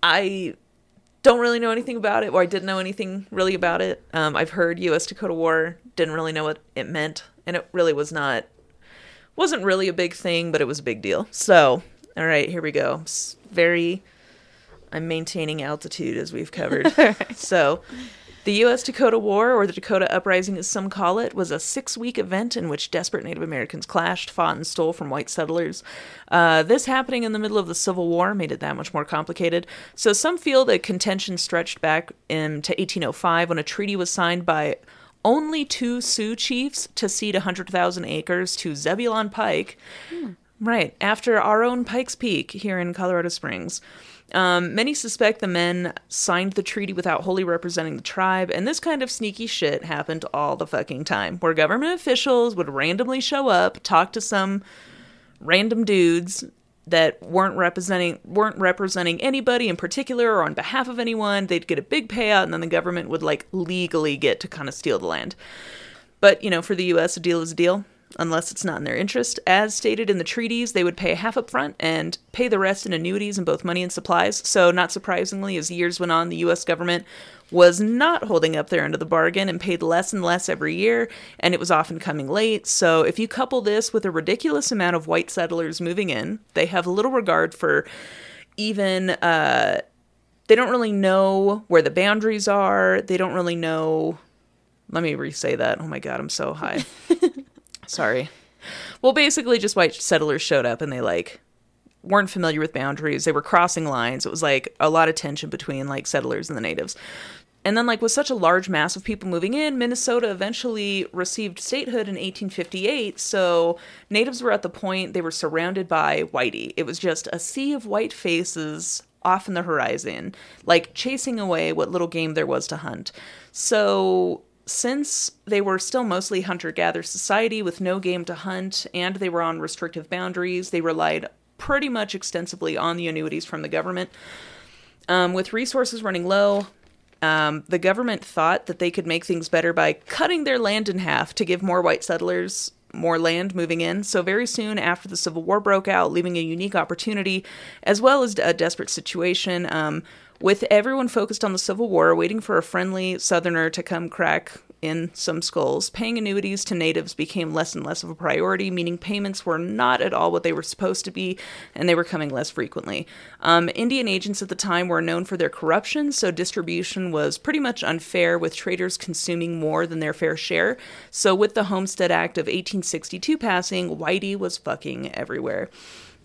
I don't really know anything about it, or I didn't know anything really about it. Um, I've heard U.S. Dakota War, didn't really know what it meant, and it really was not wasn't really a big thing, but it was a big deal. So, all right, here we go. Very, I'm maintaining altitude as we've covered. So, the U.S. Dakota War, or the Dakota Uprising as some call it, was a six week event in which desperate Native Americans clashed, fought, and stole from white settlers. Uh, this happening in the middle of the Civil War made it that much more complicated. So, some feel that contention stretched back into 1805 when a treaty was signed by only two Sioux chiefs to cede 100,000 acres to Zebulon Pike. Right, after our own Pikes Peak here in Colorado Springs. Um, many suspect the men signed the treaty without wholly representing the tribe, and this kind of sneaky shit happened all the fucking time, where government officials would randomly show up, talk to some random dudes that weren't representing weren't representing anybody in particular or on behalf of anyone. They'd get a big payout, and then the government would like legally get to kind of steal the land. But, you know, for the US, a deal is a deal, unless it's not in their interest. As stated in the treaties, they would pay half up front and pay the rest in annuities in both money and supplies. So, not surprisingly, as years went on, the US government was not holding up their end of the bargain and paid less and less every year, and it was often coming late. So, if you couple this with a ridiculous amount of white settlers moving in, they have little regard for even uh, they don't really know where the boundaries are. They don't really know. Let me re say that. Oh my God, I'm so high. Sorry. Well, basically, just white settlers showed up and they like weren't familiar with boundaries. They were crossing lines. It was like a lot of tension between like settlers and the natives. And then, like, with such a large mass of people moving in, Minnesota eventually received statehood in 1858. So, natives were at the point they were surrounded by whitey. It was just a sea of white faces off in the horizon, like chasing away what little game there was to hunt. So, since they were still mostly hunter gatherer society with no game to hunt and they were on restrictive boundaries, they relied pretty much extensively on the annuities from the government. Um, with resources running low, um, the government thought that they could make things better by cutting their land in half to give more white settlers more land moving in. So, very soon after the Civil War broke out, leaving a unique opportunity as well as a desperate situation. Um, with everyone focused on the Civil War, waiting for a friendly Southerner to come crack in some skulls, paying annuities to natives became less and less of a priority, meaning payments were not at all what they were supposed to be, and they were coming less frequently. Um, Indian agents at the time were known for their corruption, so distribution was pretty much unfair, with traders consuming more than their fair share. So, with the Homestead Act of 1862 passing, whitey was fucking everywhere.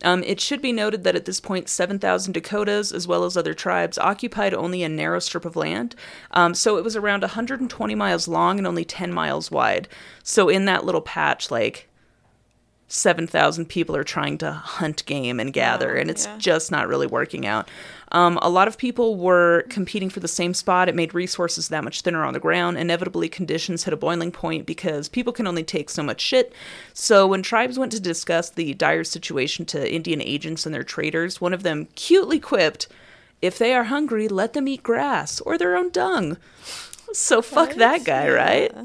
Um, it should be noted that at this point, 7,000 Dakotas, as well as other tribes, occupied only a narrow strip of land. Um, so it was around 120 miles long and only 10 miles wide. So in that little patch, like 7,000 people are trying to hunt game and gather,
Wow,
and it's
yeah.
just not really working out. Um, a lot of people were competing for the same spot. It made resources that much thinner on the ground. Inevitably, conditions hit a boiling point because people can only take so much shit. So, when tribes went to discuss the dire situation to Indian agents and their traders, one of them cutely quipped, If they are hungry, let them eat grass or their own dung. So, fuck that guy, right?
Yeah.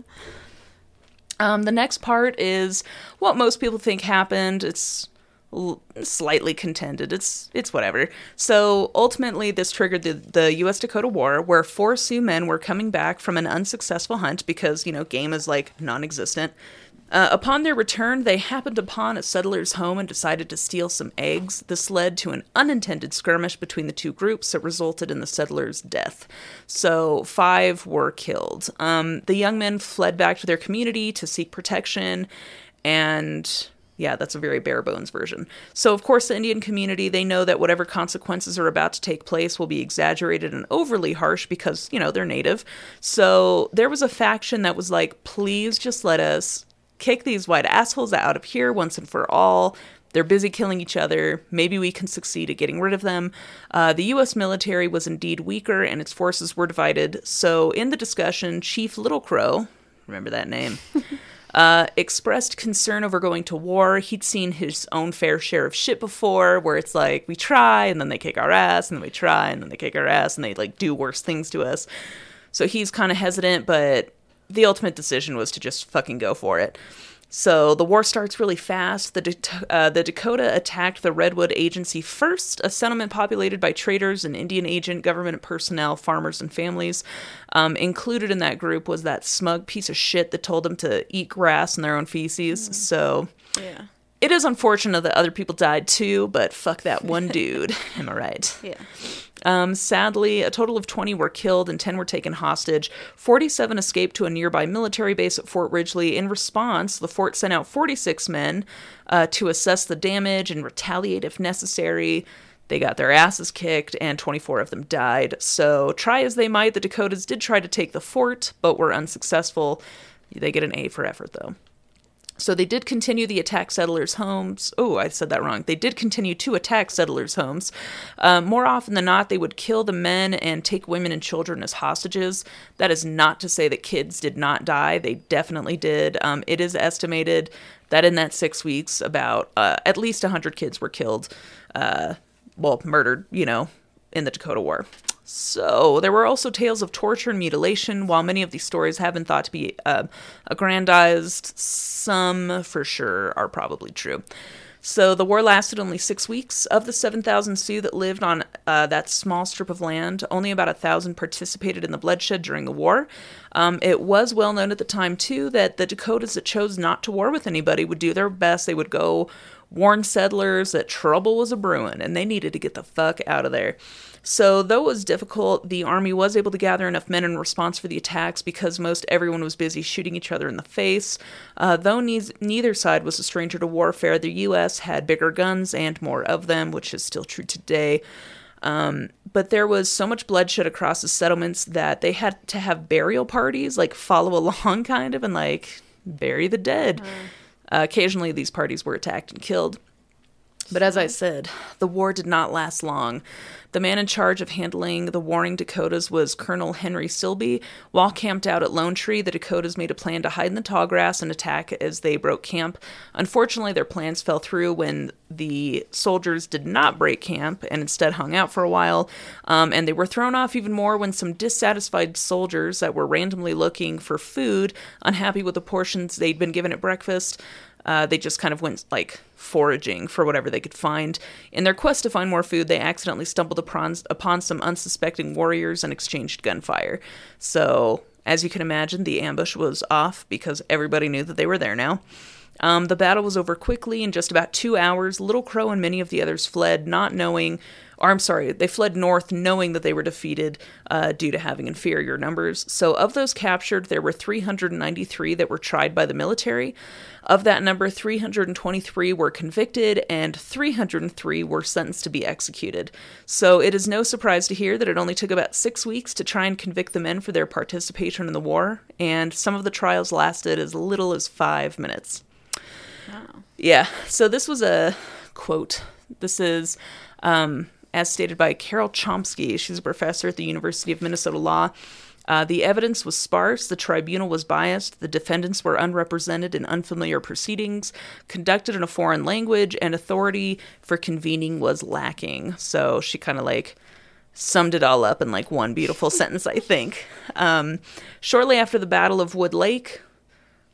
Um, the next part is what most people think happened. It's l- slightly contended. It's it's whatever. So ultimately, this triggered the the U.S. Dakota War, where four Sioux men were coming back from an unsuccessful hunt because you know game is like non-existent. Uh, upon their return, they happened upon a settler's home and decided to steal some eggs. This led to an unintended skirmish between the two groups that resulted in the settler's death. So, five were killed. Um, the young men fled back to their community to seek protection, and yeah, that's a very bare bones version. So, of course, the Indian community, they know that whatever consequences are about to take place will be exaggerated and overly harsh because, you know, they're native. So, there was a faction that was like, please just let us kick these white assholes out of here once and for all. They're busy killing each other. Maybe we can succeed at getting rid of them. Uh, the U.S. military was indeed weaker and its forces were divided. So, in the discussion, Chief Little Crow, remember that name, uh, expressed concern over going to war. He'd seen his own fair share of shit before, where it's like we try and then they kick our ass, and then we try and then they kick our ass, and they like do worse things to us. So he's kind of hesitant, but the ultimate decision was to just fucking go for it. So the war starts really fast. The, uh, the Dakota attacked the Redwood Agency first, a settlement populated by traders and Indian agent, government personnel, farmers, and families. Um, included in that group was that smug piece of shit that told them to eat grass and their own feces. So
Yeah.
It is unfortunate that other people died too, but fuck that one dude. Am I right?
Yeah.
Um, sadly, a total of 20 were killed and 10 were taken hostage. 47 escaped to a nearby military base at Fort Ridgely. In response, the fort sent out 46 men uh, to assess the damage and retaliate if necessary. They got their asses kicked, and 24 of them died. So, try as they might, the Dakotas did try to take the fort, but were unsuccessful. They get an A for effort, though. So they did continue the attack settlers' homes. Oh, I said that wrong. They did continue to attack settlers' homes. Um, more often than not, they would kill the men and take women and children as hostages. That is not to say that kids did not die. They definitely did. Um, it is estimated that in that six weeks, about uh, at least 100 kids were killed, uh, well, murdered, you know, in the Dakota War. So, there were also tales of torture and mutilation. While many of these stories have been thought to be uh, aggrandized, some for sure are probably true. So, the war lasted only six weeks. Of the 7,000 Sioux that lived on uh, that small strip of land, only about a thousand participated in the bloodshed during the war. Um, it was well known at the time, too, that the Dakotas that chose not to war with anybody would do their best. They would go warn settlers that trouble was a brewing and they needed to get the fuck out of there. So, though it was difficult, the army was able to gather enough men in response for the attacks because most everyone was busy shooting each other in the face. Uh, though ne- neither side was a stranger to warfare, the U.S. had bigger guns and more of them, which is still true today. Um, but there was so much bloodshed across the settlements that they had to have burial parties, like follow along, kind of, and like bury the dead. Uh, occasionally, these parties were attacked and killed. But as I said, the war did not last long. The man in charge of handling the warring Dakotas was Colonel Henry Sibley. While camped out at Lone Tree, the Dakotas made a plan to hide in the tall grass and attack as they broke camp. Unfortunately, their plans fell through when the soldiers did not break camp and instead hung out for a while. Um, and they were thrown off even more when some dissatisfied soldiers that were randomly looking for food, unhappy with the portions they'd been given at breakfast, uh, they just kind of went like foraging for whatever they could find. In their quest to find more food, they accidentally stumbled upon, upon some unsuspecting warriors and exchanged gunfire. So, as you can imagine, the ambush was off because everybody knew that they were there now. Um, the battle was over quickly in just about two hours. Little Crow and many of the others fled, not knowing or I'm sorry, they fled north knowing that they were defeated uh, due to having inferior numbers. So, of those captured, there were 393 that were tried by the military. Of that number, 323 were convicted and 303 were sentenced to be executed. So, it is no surprise to hear that it only took about six weeks to try and convict the men for their participation in the war, and some of the trials lasted as little as five minutes. Wow. Yeah, so this was a quote. This is um, as stated by Carol Chomsky. She's a professor at the University of Minnesota Law. Uh, the evidence was sparse, the tribunal was biased, the defendants were unrepresented in unfamiliar proceedings, conducted in a foreign language, and authority for convening was lacking. So she kind of like summed it all up in like one beautiful sentence, I think. Um, shortly after the Battle of Wood Lake,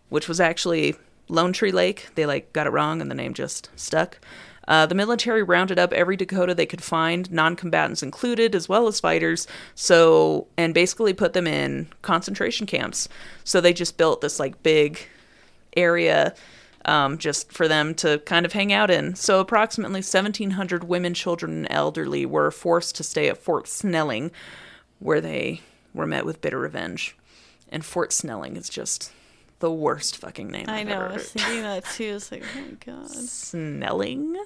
which was actually Lone Tree Lake, they like got it wrong and the name just stuck. Uh, the military rounded up every Dakota they could find, non combatants included, as well as fighters, so, and basically put them in concentration camps. So they just built this like big area um, just for them to kind of hang out in. So approximately 1,700 women, children, and elderly were forced to stay at Fort Snelling, where they were met with bitter revenge. And Fort Snelling is just the worst fucking name.
I
I've
know.
ever
I was
heard.
thinking that too. It's like, oh my god.
Snelling.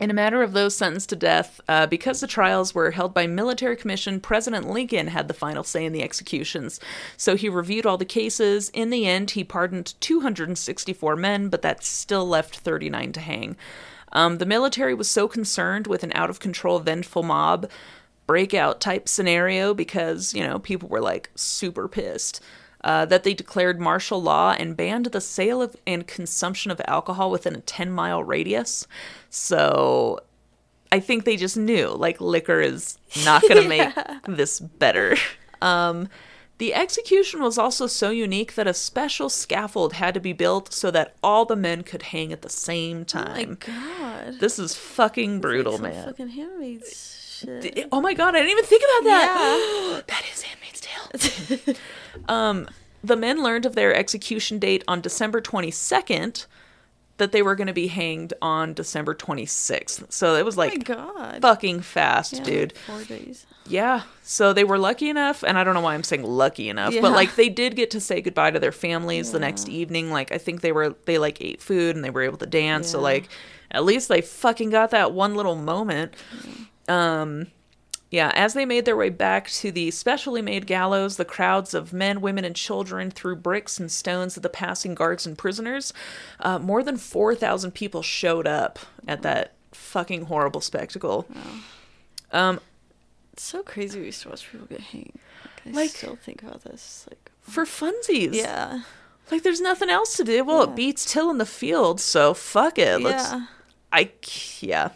In a matter of those sentenced to death, uh, because the trials were held by military commission, President Lincoln had the final say in the executions. So he reviewed all the cases. In the end, he pardoned 264 men, but that still left 39 to hang. Um, the military was so concerned with an out of control, vengeful mob breakout type scenario because, you know, people were like super pissed uh, that they declared martial law and banned the sale of and consumption of alcohol within a 10 mile radius. So I think they just knew like liquor is not going to make this better. Um, the execution was also so unique that a special scaffold had to be built so that all the men could hang at the same time.
Oh my god.
this is fucking brutal,
Like
man.
Fucking handmaids shit.
Oh my god, I didn't even think about that. that is Handmaid's Tale. Um, the men learned of their execution date on December 22nd, that they were going to be hanged on December 26th. So it was
oh my
like
god.
fucking fast,
Yeah,
dude.
Four days.
Yeah. So they were lucky enough, and I don't know why I'm saying lucky enough,
Yeah.
but like they did get to say goodbye to their families the next evening. Like I think they were they like ate food and they were able to dance. So like at least they fucking got that one little moment. Um yeah, as they made their way back to the specially made gallows, the crowds of men, women, and children threw bricks and stones at the passing guards and prisoners. Uh, more than 4,000 people showed up at that fucking horrible spectacle. Um,
It's so crazy we used to watch people get hanged. Like, I
Like-
still think about this. Like,
for funsies.
yeah.
Like there's nothing else to do. Well,
Yeah.
it beats till in the field, so fuck it. Let's
yeah.
I yeah.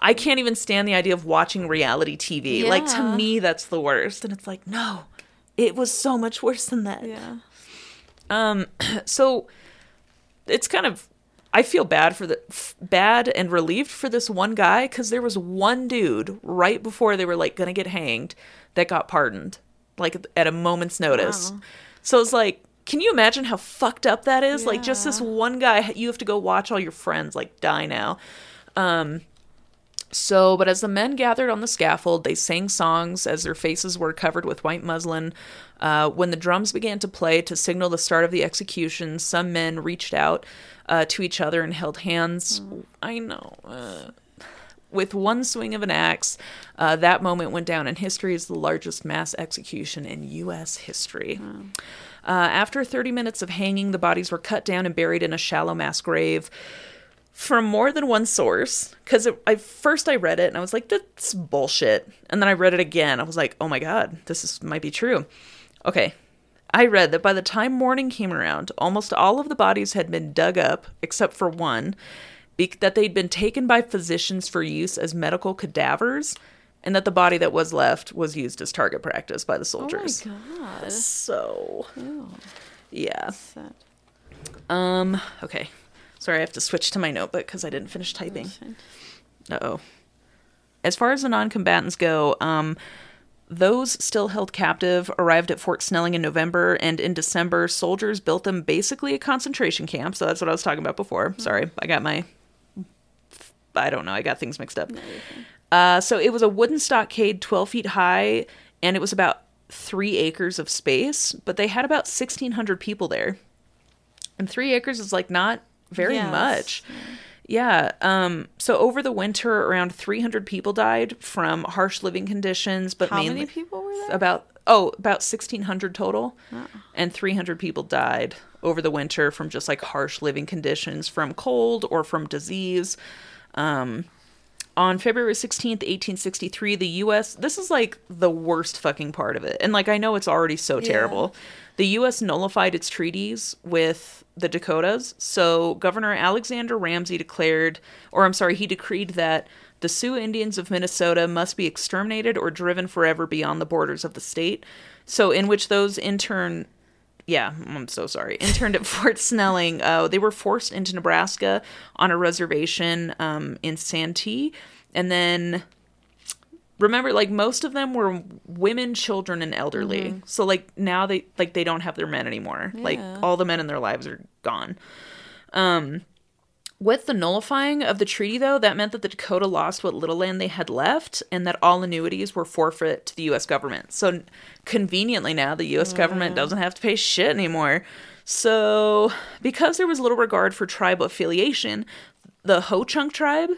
I can't even stand the idea of watching reality TV. Like to me that's the worst and it's like no. It was so much worse than that.
Yeah.
Um so it's kind of I feel bad for the f- bad and relieved for this one guy cuz there was one dude right before they were like going to get hanged that got pardoned like at a moment's notice.
Wow.
So it's like can you imagine how fucked up that is? Like just this one guy you have to go watch all your friends like die now. Um so, but as the men gathered on the scaffold, they sang songs as their faces were covered with white muslin. Uh, when the drums began to play to signal the start of the execution, some men reached out uh, to each other and held hands. I know. Uh, with one swing of an axe, uh, that moment went down in history as the largest mass execution in U.S. history. Uh, after 30 minutes of hanging, the bodies were cut down and buried in a shallow mass grave. From more than one source because I first I read it and I was like, that's bullshit. And then I read it again. I was like, oh my god, this is might be true. Okay. I read that by the time morning came around, almost all of the bodies had been dug up except for one, be- that they'd been taken by physicians for use as medical cadavers, and that the body that was left was used as target practice by the soldiers.
Oh my god.
So,
Ew.
yeah. Um, okay. Sorry, I have to switch to my notebook because I didn't finish typing. Uh oh. As far as the non combatants go, um, those still held captive arrived at Fort Snelling in November, and in December, soldiers built them basically a concentration camp. So that's what I was talking about before. Sorry, I got my. I don't know, I got things mixed up. Uh, so it was a wooden stockade 12 feet high, and it was about three acres of space, but they had about 1,600 people there. And three acres is like not very
Yes.
much. Yeah. Um, so over the winter, around 300 people died from harsh living conditions, but
How
mainly
many people were there?
about oh about 1600 total
Oh.
and 300 people died over the winter from just like harsh living conditions from cold or from disease um on February 16th, 1863, the US, this is like the worst fucking part of it. And like I know it's already so
Yeah.
terrible. The US nullified its treaties with the Dakotas. So Governor Alexander Ramsey declared, or I'm sorry, he decreed that the Sioux Indians of Minnesota must be exterminated or driven forever beyond the borders of the state. So in which those in turn yeah, I'm so sorry. Interned at Fort Snelling. Uh, they were forced into Nebraska on a reservation um, in Santee, and then remember, like most of them were women, children, and elderly. So like now they like they don't have their men anymore. Like all the men in their lives are gone. Um, with the nullifying of the treaty, though, that meant that the Dakota lost what little land they had left and that all annuities were forfeit to the U.S. government. So, conveniently now, the U.S. government doesn't have to pay shit anymore. So, because there was little regard for tribal affiliation, the Ho Chunk tribe,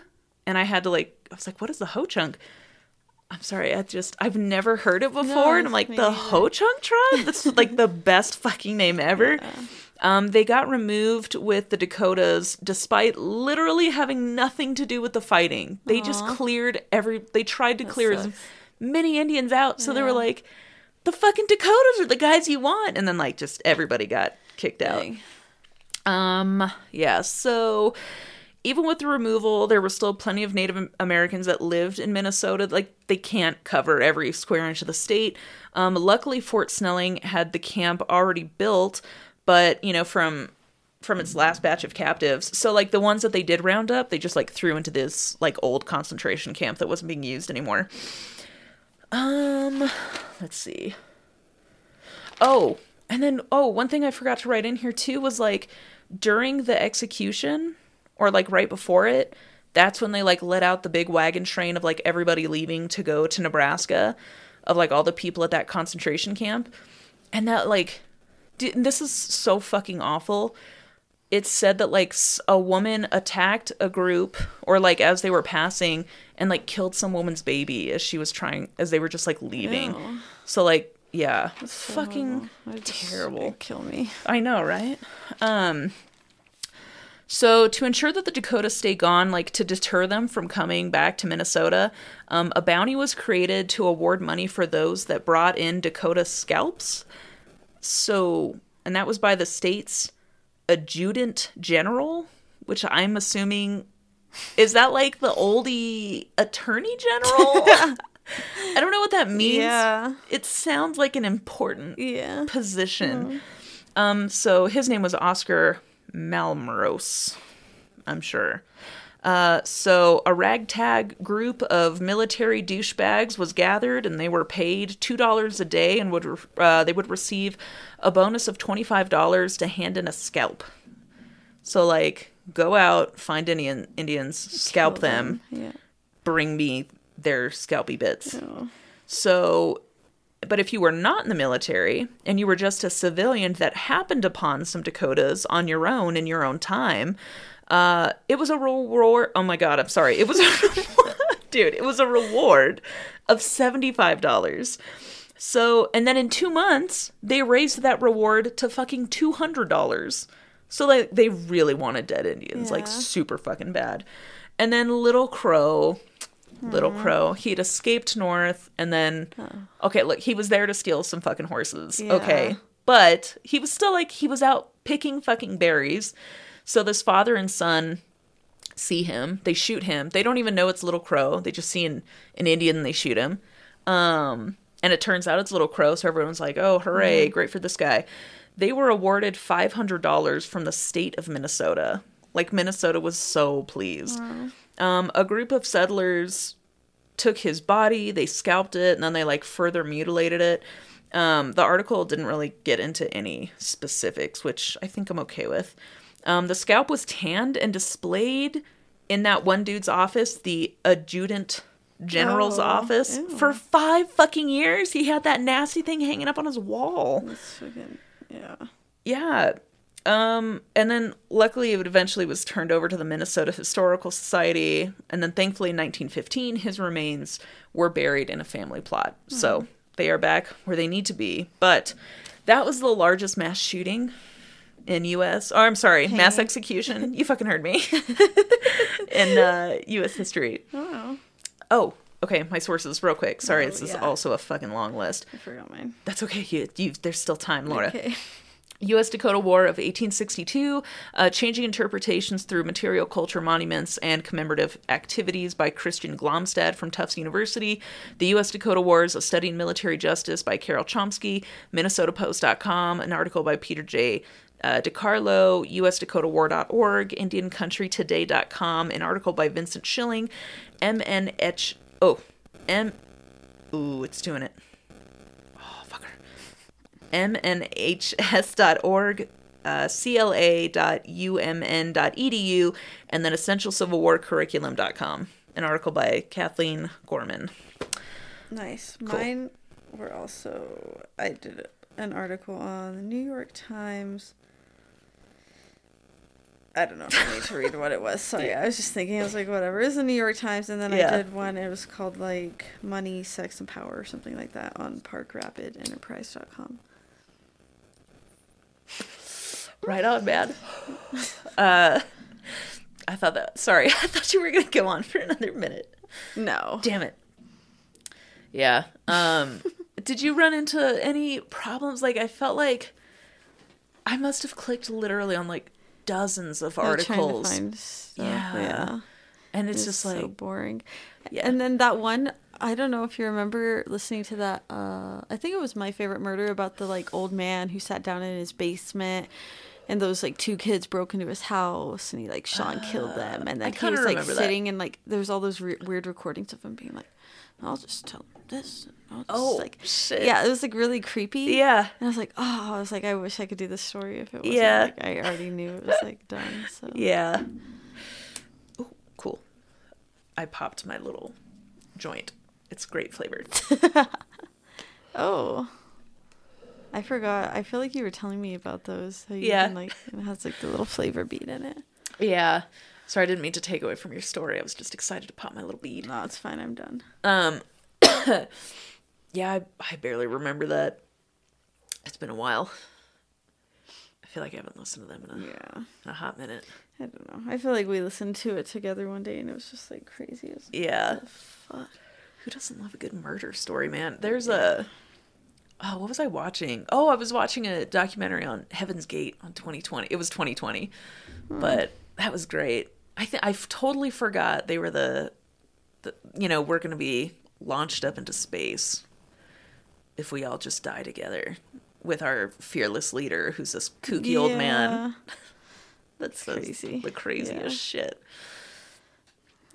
and I had to like, I was like, what is the Ho Chunk? I'm sorry, I just, I've never heard it before. and I'm like, the. Ho Chunk tribe? That's like the best fucking name ever. Um, they got removed with the Dakotas despite literally having nothing to do with the fighting. They just cleared every. They tried to clear as many Indians out. So they were like, the fucking Dakotas are the guys you want. And then, like, just everybody got kicked out.
Dang.
Um, yeah, so even with the removal, there were still plenty of Native Americans that lived in Minnesota. Like, they can't cover every square inch of the state. Um, luckily, Fort Snelling had the camp already built, but, you know, from from its last batch of captives. So like the ones that they did round up, they just like threw into this like old concentration camp that wasn't being used anymore. Um, let's see. Oh, and then oh, one thing I forgot to write in here too was like during the execution or like right before it, that's when they like let out the big wagon train of like everybody leaving to go to Nebraska of like all the people at that concentration camp. And that like this is so fucking awful. It said that like a woman attacked a group or like as they were passing and like killed some woman's baby as she was trying as they were just like leaving.
Ew.
So like yeah,
So
fucking
just-
terrible.
Kill me.
I know, right? Um so to ensure that the Dakotas stay gone, like to deter them from coming back to Minnesota, um, a bounty was created to award money for those that brought in Dakota scalps. So, and that was by the state's adjutant general, which I'm assuming is that like the oldie attorney general? I don't know what that means.
Yeah.
It sounds like an important
Yeah.
position. Um, so his name was Oscar Malmros, I'm sure. Uh, so a ragtag group of military douchebags was gathered, and they were paid two dollars a day, and would re- uh, they would receive a bonus of twenty five dollars to hand in a scalp. So like, go out, find Indian Indians, scalp
Kill
them,
Yeah.
bring me their scalpy bits. So, but if you were not in the military and you were just a civilian that happened upon some Dakotas on your own in your own time, uh, it was a reward. Oh my God, I'm sorry. It was a reward. Dude, it was a reward of $75. So, and then in two months, they raised that reward to fucking $200. So like they really wanted dead Indians, like super fucking bad. And then Little Crow, Little Crow, he'd escaped north and then okay, look, he was there to steal some fucking horses.
Yeah.
Okay. But he was still like he was out picking fucking berries. So this father and son see him. They shoot him. They don't even know it's Little Crow. They just see an, an Indian and they shoot him. Um, and it turns out it's Little Crow. So everyone's like, oh, hooray, great for this guy. They were awarded $500 from the state of Minnesota. Like, Minnesota was so pleased. Um, a group of settlers took his body, they scalped it, and then they like further mutilated it. Um, the article didn't really get into any specifics, which I think I'm okay with. Um, the scalp was tanned and displayed in that one dude's office, the adjutant general's
Oh,
office,
ew.
for five fucking years. He had that nasty thing hanging up on his wall.
That's fucking yeah.
Yeah. Um, and then luckily it eventually was turned over to the Minnesota Historical Society. And then thankfully in 1915, his remains were buried in a family plot. So they are back where they need to be. But that was the largest mass shooting in U.S. Or I'm sorry, mass execution. you fucking heard me. in uh, U.S. history.
Oh,
Oh, okay. My sources, real quick. Sorry,
Oh,
this is also a fucking long list.
I forgot mine.
That's okay. You, you, there's still time, Laura.
Okay.
U.S. Dakota War of 1862, uh, changing interpretations through material culture monuments and commemorative activities by Christian Glomstad from Tufts University. The U.S. Dakota Wars, a study in military justice by Carol Chomsky. MinnesotaPost.com, an article by Peter J. Uh, DeCarlo, USDakotaWar.org, IndianCountryToday.com, an article by Vincent Schilling, MNH. Oh, M. Ooh, it's doing it. Oh, fucker mnhs.org, uh, cla.umn.edu, and then essentialcivilwarcurriculum.com. An article by Kathleen Gorman.
Nice.
Cool.
Mine were also. I did an article on the New York Times. I don't know if I need to read what it was. Sorry, I was just thinking. I was like, whatever. Was the New York Times, and then
Yeah.
I did one. It was called like Money, Sex, and Power, or something like that, on ParkRapidEnterprise.com.
Right on, man. Uh, I thought that. Sorry, I thought you were gonna go on for another minute.
No.
Damn it. Yeah. Um, did you run into any problems? Like, I felt like I must have clicked literally on like dozens of
I was trying to
articles, Yeah.
yeah.
and it's
It's
just
so
like
boring.
Yeah.
And then that one, I don't know if you remember listening to that. Uh, I think it was my favorite murder about the like old man who sat down in his basement, and those like two kids broke into his house, and he like shot and killed them, and
Uh,
then he was like
remember that.
sitting and like there was all those re- weird recordings of him being like, "I'll just tell him this." I'll just,
Oh,
like
shit.
Yeah, it was like really creepy.
Yeah.
And I was like, oh, I was like, I wish I could do this story if it wasn't
Yeah.
like I already knew it was like done. So
Yeah. Oh, cool. I popped my little joint. It's great flavored.
Oh. I forgot. I feel like you were telling me about those.
Yeah.
Can, like it has like the little flavor bead in it.
yeah. Sorry, I didn't mean to take away from your story. I was just excited to pop my little bead.
No, it's fine. I'm done.
Um, yeah, I, I barely remember that. It's been a while. I feel like I haven't listened to them in a,
Yeah.
in a hot minute.
I don't know. I feel like we listened to it together one day and it was just like crazy. It was
Yeah.
fuck?
Who doesn't love a good murder story, man? There's a. Oh, what was I watching? Oh, I was watching a documentary on Heaven's Gate on 2020. It was 2020, hmm. but that was great. I think I totally forgot they were the, the you know, we're gonna be launched up into space if we all just die together with our fearless leader, who's this kooky old man.
Yeah.
That's the-
crazy.
The craziest
Yeah.
shit.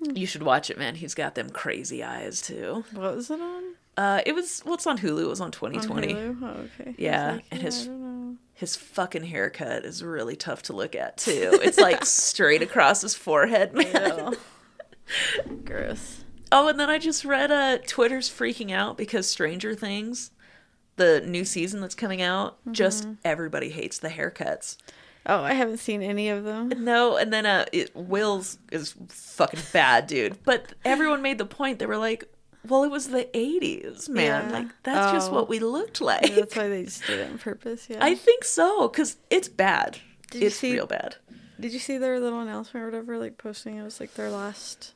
Hmm. You should watch it, man. He's got them crazy eyes too.
What was it on?
Uh, it was well, it's on Hulu. It was on
On
2020.
Hulu? Oh, okay.
Yeah,
like,
and his-
don't know.
His fucking haircut is really tough to look at too. It's like straight across his forehead, man.
Gross.
Oh, and then I just read uh Twitter's freaking out because Stranger Things, the new season that's coming out, just everybody hates the haircuts.
Oh, I haven't seen any of them.
No, and then uh it, Will's is fucking bad, dude. But everyone made the point. They were like, "Well, it was the '80s, man.
Yeah.
Like that's just
Oh.
what we looked like."
That's why they just did it on purpose. Yeah.
I think so, because it's bad.
Did you
it's
see-
real bad.
Did you see their little announcement or whatever, like posting it was like their last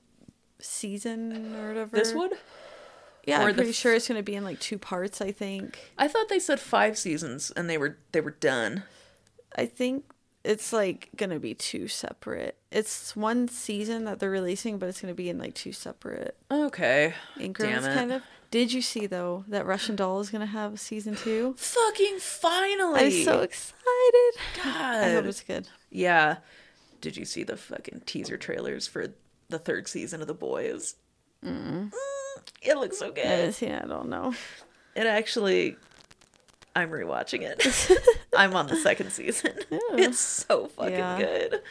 season or whatever?
This one?
Yeah,
or
I'm pretty
f-
sure it's gonna be in like two parts. I think.
I thought they said five seasons and they were they were done.
I think it's like gonna be two separate. It's one season that they're releasing, but it's gonna be in like two separate
Okay.
increments, kind of. Did you see though that Russian Doll is gonna have season two?
Fucking finally.
I'm so excited.
God.
I hope it's good.
Yeah. Did you see the fucking teaser trailers for the third season of The Boys? Mm, it looks so good.
haven't. I don't know.
It actually, I'm rewatching it. I'm on the second season. It's so fucking
Yeah.
good.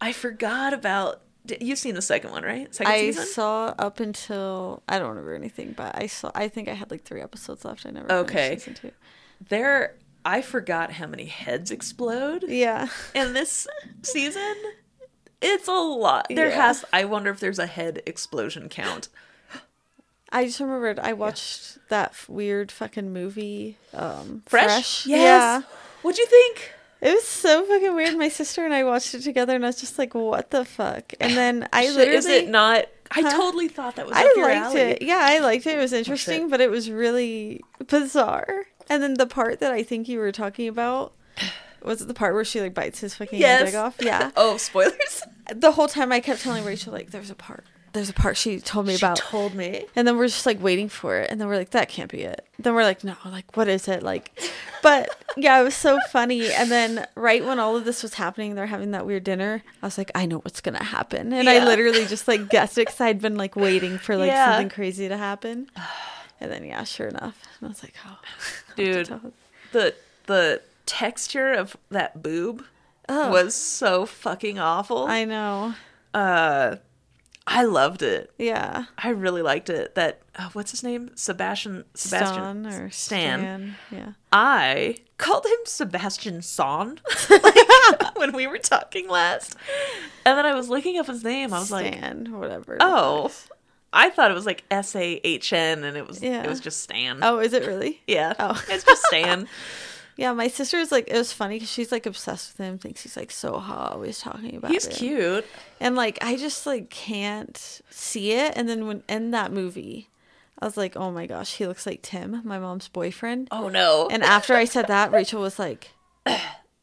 I forgot about. You've seen the second one, right? Second
I
season.
saw up until I don't remember anything, but I saw. I think I had like three episodes left. I never.
Okay.
Season two.
There, I forgot how many heads explode
Yeah.
in this season. It's a lot. There
Yeah.
has. I wonder if there's a head explosion count.
I just remembered I watched that f- weird fucking movie, um,
Fresh.
Fresh.
Yes.
Yeah.
What'd you think?
It was so fucking weird. My sister and I watched it together, and I was just like, "What the fuck?" And then I
Shit,
literally,
is it not? I
Huh?
totally thought that was.
I liked it. Yeah, I liked it. It was interesting, but it was really bizarre. And then the part that I think you were talking about was it the part where she like bites his fucking
Yes.
dick off? Yeah.
Oh, spoilers.
the whole time I kept telling Rachel like, "There's a part. There's a part she told me
She
about."
told me.
And then we're just like waiting for it. And then we're like, that can't be it. Then we're like, no, like, what is it? Like, but yeah, it was so funny. And then right when all of this was happening, they're having that weird dinner. I was like, I know what's going to happen. And I literally just like guessed it because I'd been like waiting for like
Yeah.
something crazy to happen. And then, yeah, sure enough. And I was like, oh,
Dude, the the texture of that boob was so fucking awful.
I know.
uh, I loved it.
Yeah.
I really liked it. That uh, what's his name? Sebastian. Sebastian
Stan or
Stan.
Stan. Yeah.
I called him Sebastian Son like, when we were talking last, and then I was looking up his name. I was like,
Stan, whatever.
oh, I thought it was like S A H N, and it was
Yeah.
it was just Stan.
Oh, is it really?
yeah.
Oh.
it's just Stan.
Yeah, my sister's like it was funny because she's like obsessed with him, thinks he's like so hot, always talking about him.
He's
it.
cute.
and like I just like can't see it. And then when in that movie, I was like, oh my gosh, he looks like Tim, my mom's boyfriend.
Oh no.
And after I said that, Rachel was like,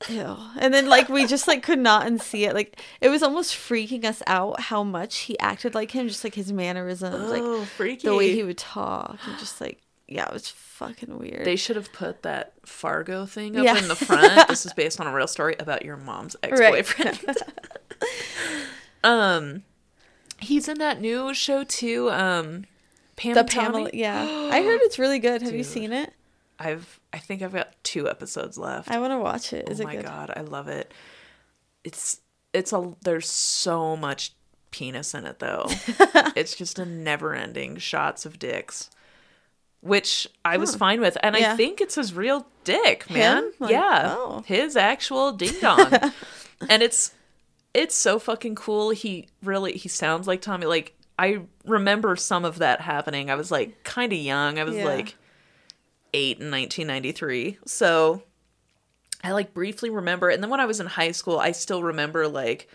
ew. And then like we just like could not unsee it. Like it was almost freaking us out how much he acted like him, just like his mannerisms, like
oh, freaky.
the way he would talk, and just like yeah, it was fucking weird.
They should have put that Fargo thing up
Yeah.
in the front. this is based on a real story about your mom's ex-boyfriend. um, he's in that new show too. Um, Pam
the. Pamela, yeah, I heard it's really good. Have you seen it?
I've I think I've got two episodes left.
I want to watch it. Is
oh
it
my
good?
god, I love it. It's it's a there's so much penis in it though. it's just a never-ending shots of dicks. Which I was fine with. And I think it's his real dick, man.
Like,
yeah.
oh.
His actual ding dong. and it's it's so fucking cool. He really he sounds like Tommy. Like I remember some of that happening. I was like kind of young. I was
Yeah.
like eight in 1993. So I like briefly remember. And then when I was in high school, I still remember like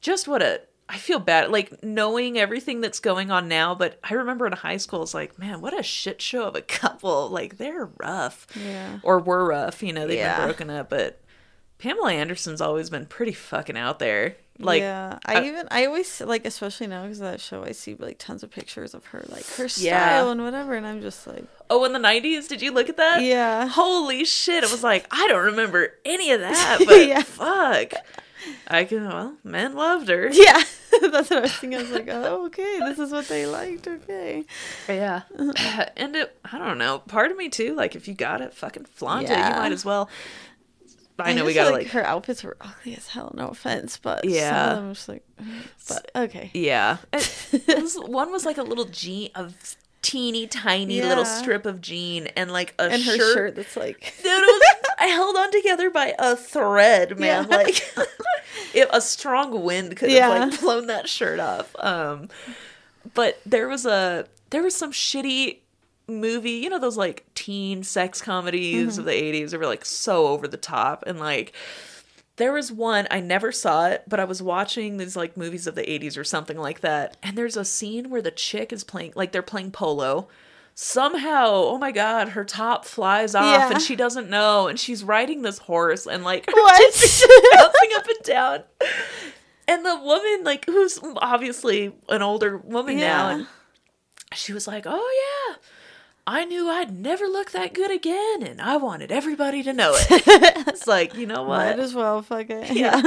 just what a I feel bad like knowing everything that's going on now, but I remember in high school it's like, man, what a shit show of a couple. Like they're rough.
Yeah.
Or were rough, you know, they've
Yeah.
been broken up, but Pamela Anderson's always been pretty fucking out there. Like
yeah, I, uh, even I always like, especially now because of that show, I see like tons of pictures of her, like her style
Yeah.
and whatever, and I'm just like,
Oh, in the 90s, did you look at that?
Yeah.
Holy shit. It was like, I don't remember any of that, but
Yeah.
fuck. I can, well, men loved her.
yeah, that's what I was thinking. I was like, oh, okay, this is what they liked. Okay,
Yeah. and it, I don't know, part of me too, like, if you got it, fucking flaunt it. You might as well. I know we gotta,
feel
like,
her outfits were ugly as hell. No offense, but some
Yeah.
of them was like, but okay,
yeah. It, it was, one was like a little jean, of teeny tiny little strip of jean, and like a
and her
shirt.
shirt that's like,
it was, I held on together by a thread, man.
Yeah.
Like if a strong wind could
Yeah.
have like blown that shirt off. Um but there was a there was some shitty movie, you know those like teen sex comedies
Mm-hmm.
of the 80s that were like so over the top and like there was one I never saw it, but I was watching these like movies of the 80s or something like that. And there's a scene where the chick is playing like they're playing polo. Somehow, oh my god, her top flies off
Yeah.
and she doesn't know and she's riding this horse and like
What?
bouncing up and down. And the woman like who's obviously an older woman now and she was like, "Oh yeah, I knew I'd never look that good again, and I wanted everybody to know it." it's like, you know what?
Might as well fuck it.
yeah,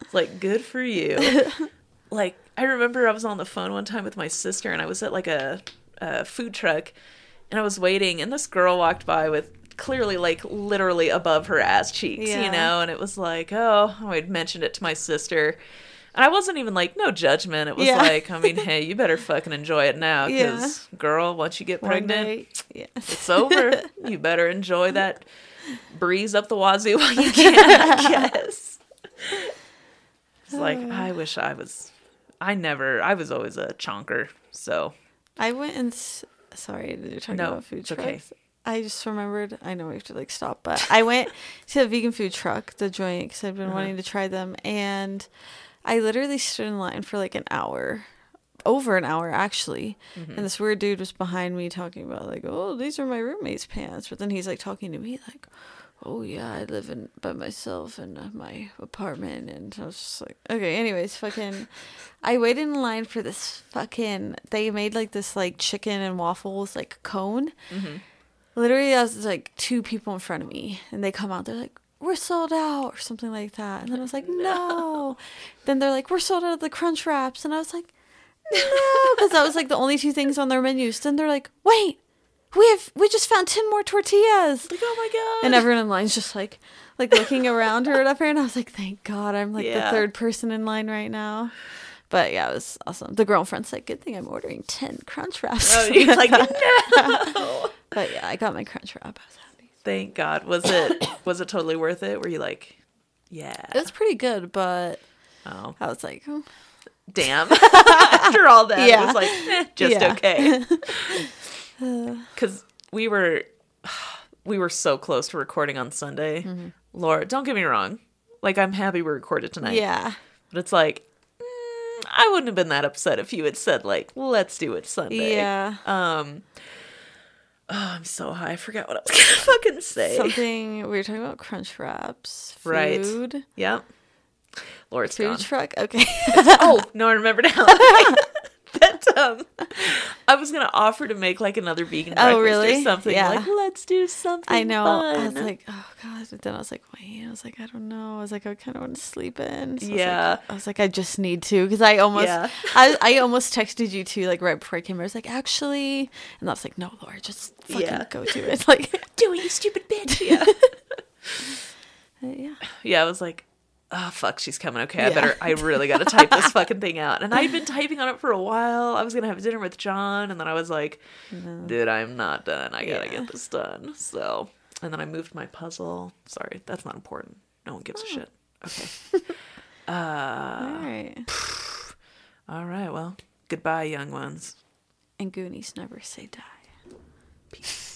it's like good for you. like I remember I was on the phone one time with my sister, and I was at like a, a food truck, and I was waiting, and this girl walked by with clearly like literally above her ass cheeks,
Yeah.
you know, and it was like, oh, I had mentioned it to my sister. And I wasn't even like no judgment. It was
Yeah.
like, I mean, hey, you better fucking enjoy it now,
Yeah.
because girl, once you get pregnant,
yeah.
it's over. you better enjoy that breeze up the wazoo while you can, I guess. It's like I wish I was. I never. I was always a chonker. So
I went and s- sorry, you're talking
No,
about food trucks.
okay.
I just remembered. I know we have to like stop, but I went to a vegan food truck, the joint, because I've been
Uh-huh.
wanting to try them, and I literally stood in line for like an hour, over an hour actually,
Mm-hmm.
and this weird dude was behind me talking about like, oh, these are my roommate's pants, but then he's like talking to me like. Oh yeah, I live in by myself in uh, my apartment, and I was just like, okay. Anyways, fucking, I waited in line for this fucking. They made like this like chicken and waffles like cone. Literally, there was like two people in front of me, and they come out. They're like, "We're sold out," or something like that. And then I was like, "No." then they're like, "We're sold out of the crunch wraps," and I was like, "No," because that was like the only two things on their menus. Then they're like, "Wait, we have we just found ten more tortillas."
like, oh my god.
And everyone in line's just like, like looking around or whatever. And I was like, thank God I'm like
Yeah.
the third person in line right now. But yeah, it was awesome. The girlfriend's like, good thing I'm ordering 10 crunch wraps.
Oh, you're like no.
but yeah, I got my crunch wrap. I was happy.
Thank God. Was it? Was it totally worth it? Were you like, yeah?
It was pretty good, but
Oh,
I was like, oh.
damn. After all that, it
Yeah.
was like eh, just
Yeah.
okay. Because we were, we were so close to recording on Sunday. Laura, don't get me wrong. Like I'm happy we recorded tonight.
yeah.
But it's like, mm, I wouldn't have been that upset if you had said like, let's do it Sunday.
Yeah.
Um. Oh, I'm so high. I forgot what I was gonna fucking say.
Something, we were talking about crunch wraps.
Right.
Food.
Yep. Laura's
Food
gone.
truck. Okay.
oh no, I remember now. um, I was gonna offer to make like another vegan breakfast
Oh, really?
or something.
Yeah.
Like let's do something.
I know. I was like, oh god. But then I was like, wait. I was like, I don't know. I was like, I kind of want to sleep in. So I was like-
Yeah.
I was like, I just need to because I almost,
Yeah.
I, I almost texted you too, like right before I came. here. I was like, actually, and I was like, no, Laura, just fucking
Yeah.
go do it. Like,
do it, you stupid bitch. Yeah.
uh, yeah.
yeah. I was like. Oh fuck, she's coming. Okay, I
Yeah.
better. I really got to type this fucking thing out. And I'd been typing on it for a while. I was gonna have dinner with John, and then I was like, mm-hmm. dude, I'm not done. I gotta
Yeah.
get this done. So, and then I moved my puzzle. Sorry, that's not important. No one gives
Oh.
a shit. Okay.
Uh, All right.
All right. Well, goodbye, young ones.
And Goonies never say die.
Peace.